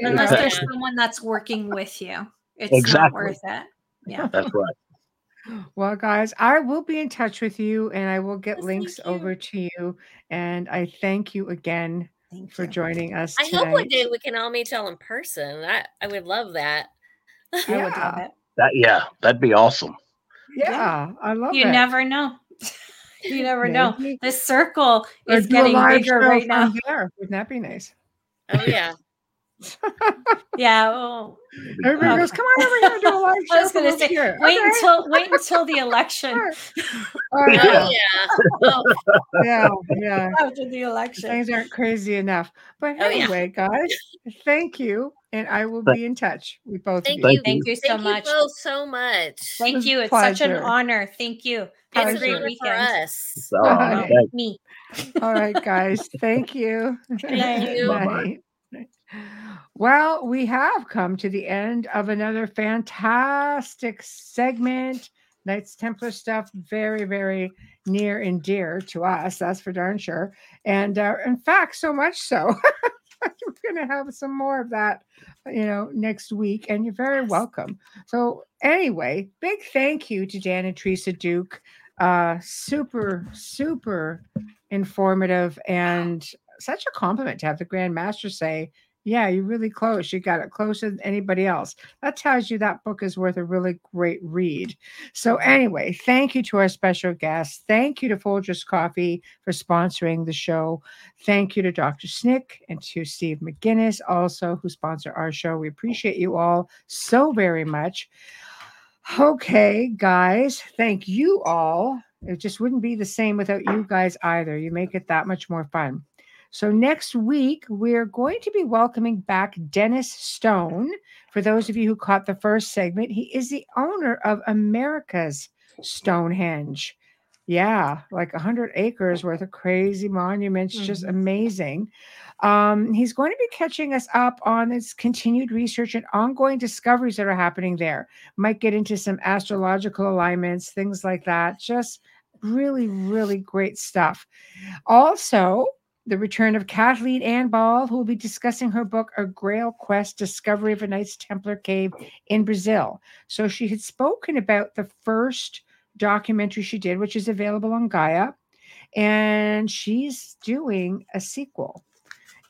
You unless know, there's someone that's working with you. It's not worth it. Yeah. That's right. Well, guys, I will be in touch with you and I will get Yes, links over to you. And I thank you again Thank for you. joining us I tonight. hope one day we can all meet y'all in person. I, I would love that. I would love Yeah. it. That yeah, that'd be awesome. yeah, I love You it. You never know. you never know. This circle Or is getting bigger right now. from there. Wouldn't that be nice? Oh yeah. Yeah. well, Everybody Um, goes, come on over here and do a live show. I was gonna say, here." wait Okay, until wait until the election. sure. All right. Yeah. Oh yeah. Oh, yeah, yeah. After the election. Things aren't crazy enough. But Oh, yeah. anyway, guys, thank you. And I will be in touch with both thank of you. you. Thank you so Thank much. you both so much. Thank you. a It's such an honor. Thank you. Have It's a great honor for weekend. us. So, Bye. Me. All right, guys. Thank you. Thank you. Bye-bye. Night. Well, we have come to the end of another fantastic segment. Knights Templar stuff, very, very near and dear to us. That's for darn sure. And uh, in fact, so much so, we're going to have some more of that, you know, next week. And you're very Yes. welcome. So, anyway, big thank you to Dan and Teresa Duke. Uh, super, super informative and such a compliment to have the Grand Master say, Yeah, you're really close. You got it closer than anybody else. That tells you that book is worth a really great read. So, anyway, thank you to our special guests. Thank you to Folgers Coffee for sponsoring the show. Thank you to Dr. Snick and to Steve McGinnis, also, who sponsor our show. We appreciate you all so very much. Okay, guys, thank you all. It just wouldn't be the same without you guys either. You make it that much more fun. So, next week, we're going to be welcoming back Dennis Stone. For those of you who caught the first segment, he is the owner of America's Stonehenge. Yeah, like 100 acres worth of crazy monuments, just Mhm. amazing. Um, he's going to be catching us up on his continued research and ongoing discoveries that are happening there. Might get into some astrological alignments, things like that. Just really, really great stuff. Also, the return of Kathleen Ann Ball, who will be discussing her book, A Grail Quest Discovery of a Knights Templar Cave in Brazil. So she had spoken about the first documentary she did, which is available on Gaia, and she's doing a sequel.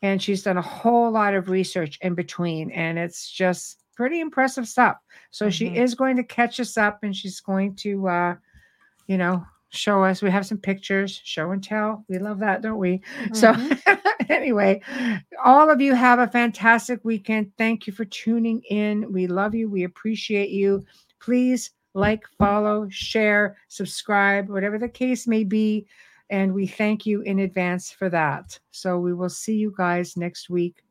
And she's done a whole lot of research in between, and it's just pretty impressive stuff. So she Mhm. is going to catch us up, and she's going to, uh, you know, show us. We have some pictures, show and tell. We love that, don't we? So, mm-hmm. anyway, all of you have a fantastic weekend. Thank you for tuning in. We love you. We appreciate you. Please like, follow, share, subscribe, whatever the case may be. And we thank you in advance for that. So, we will see you guys next week.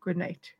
Good night.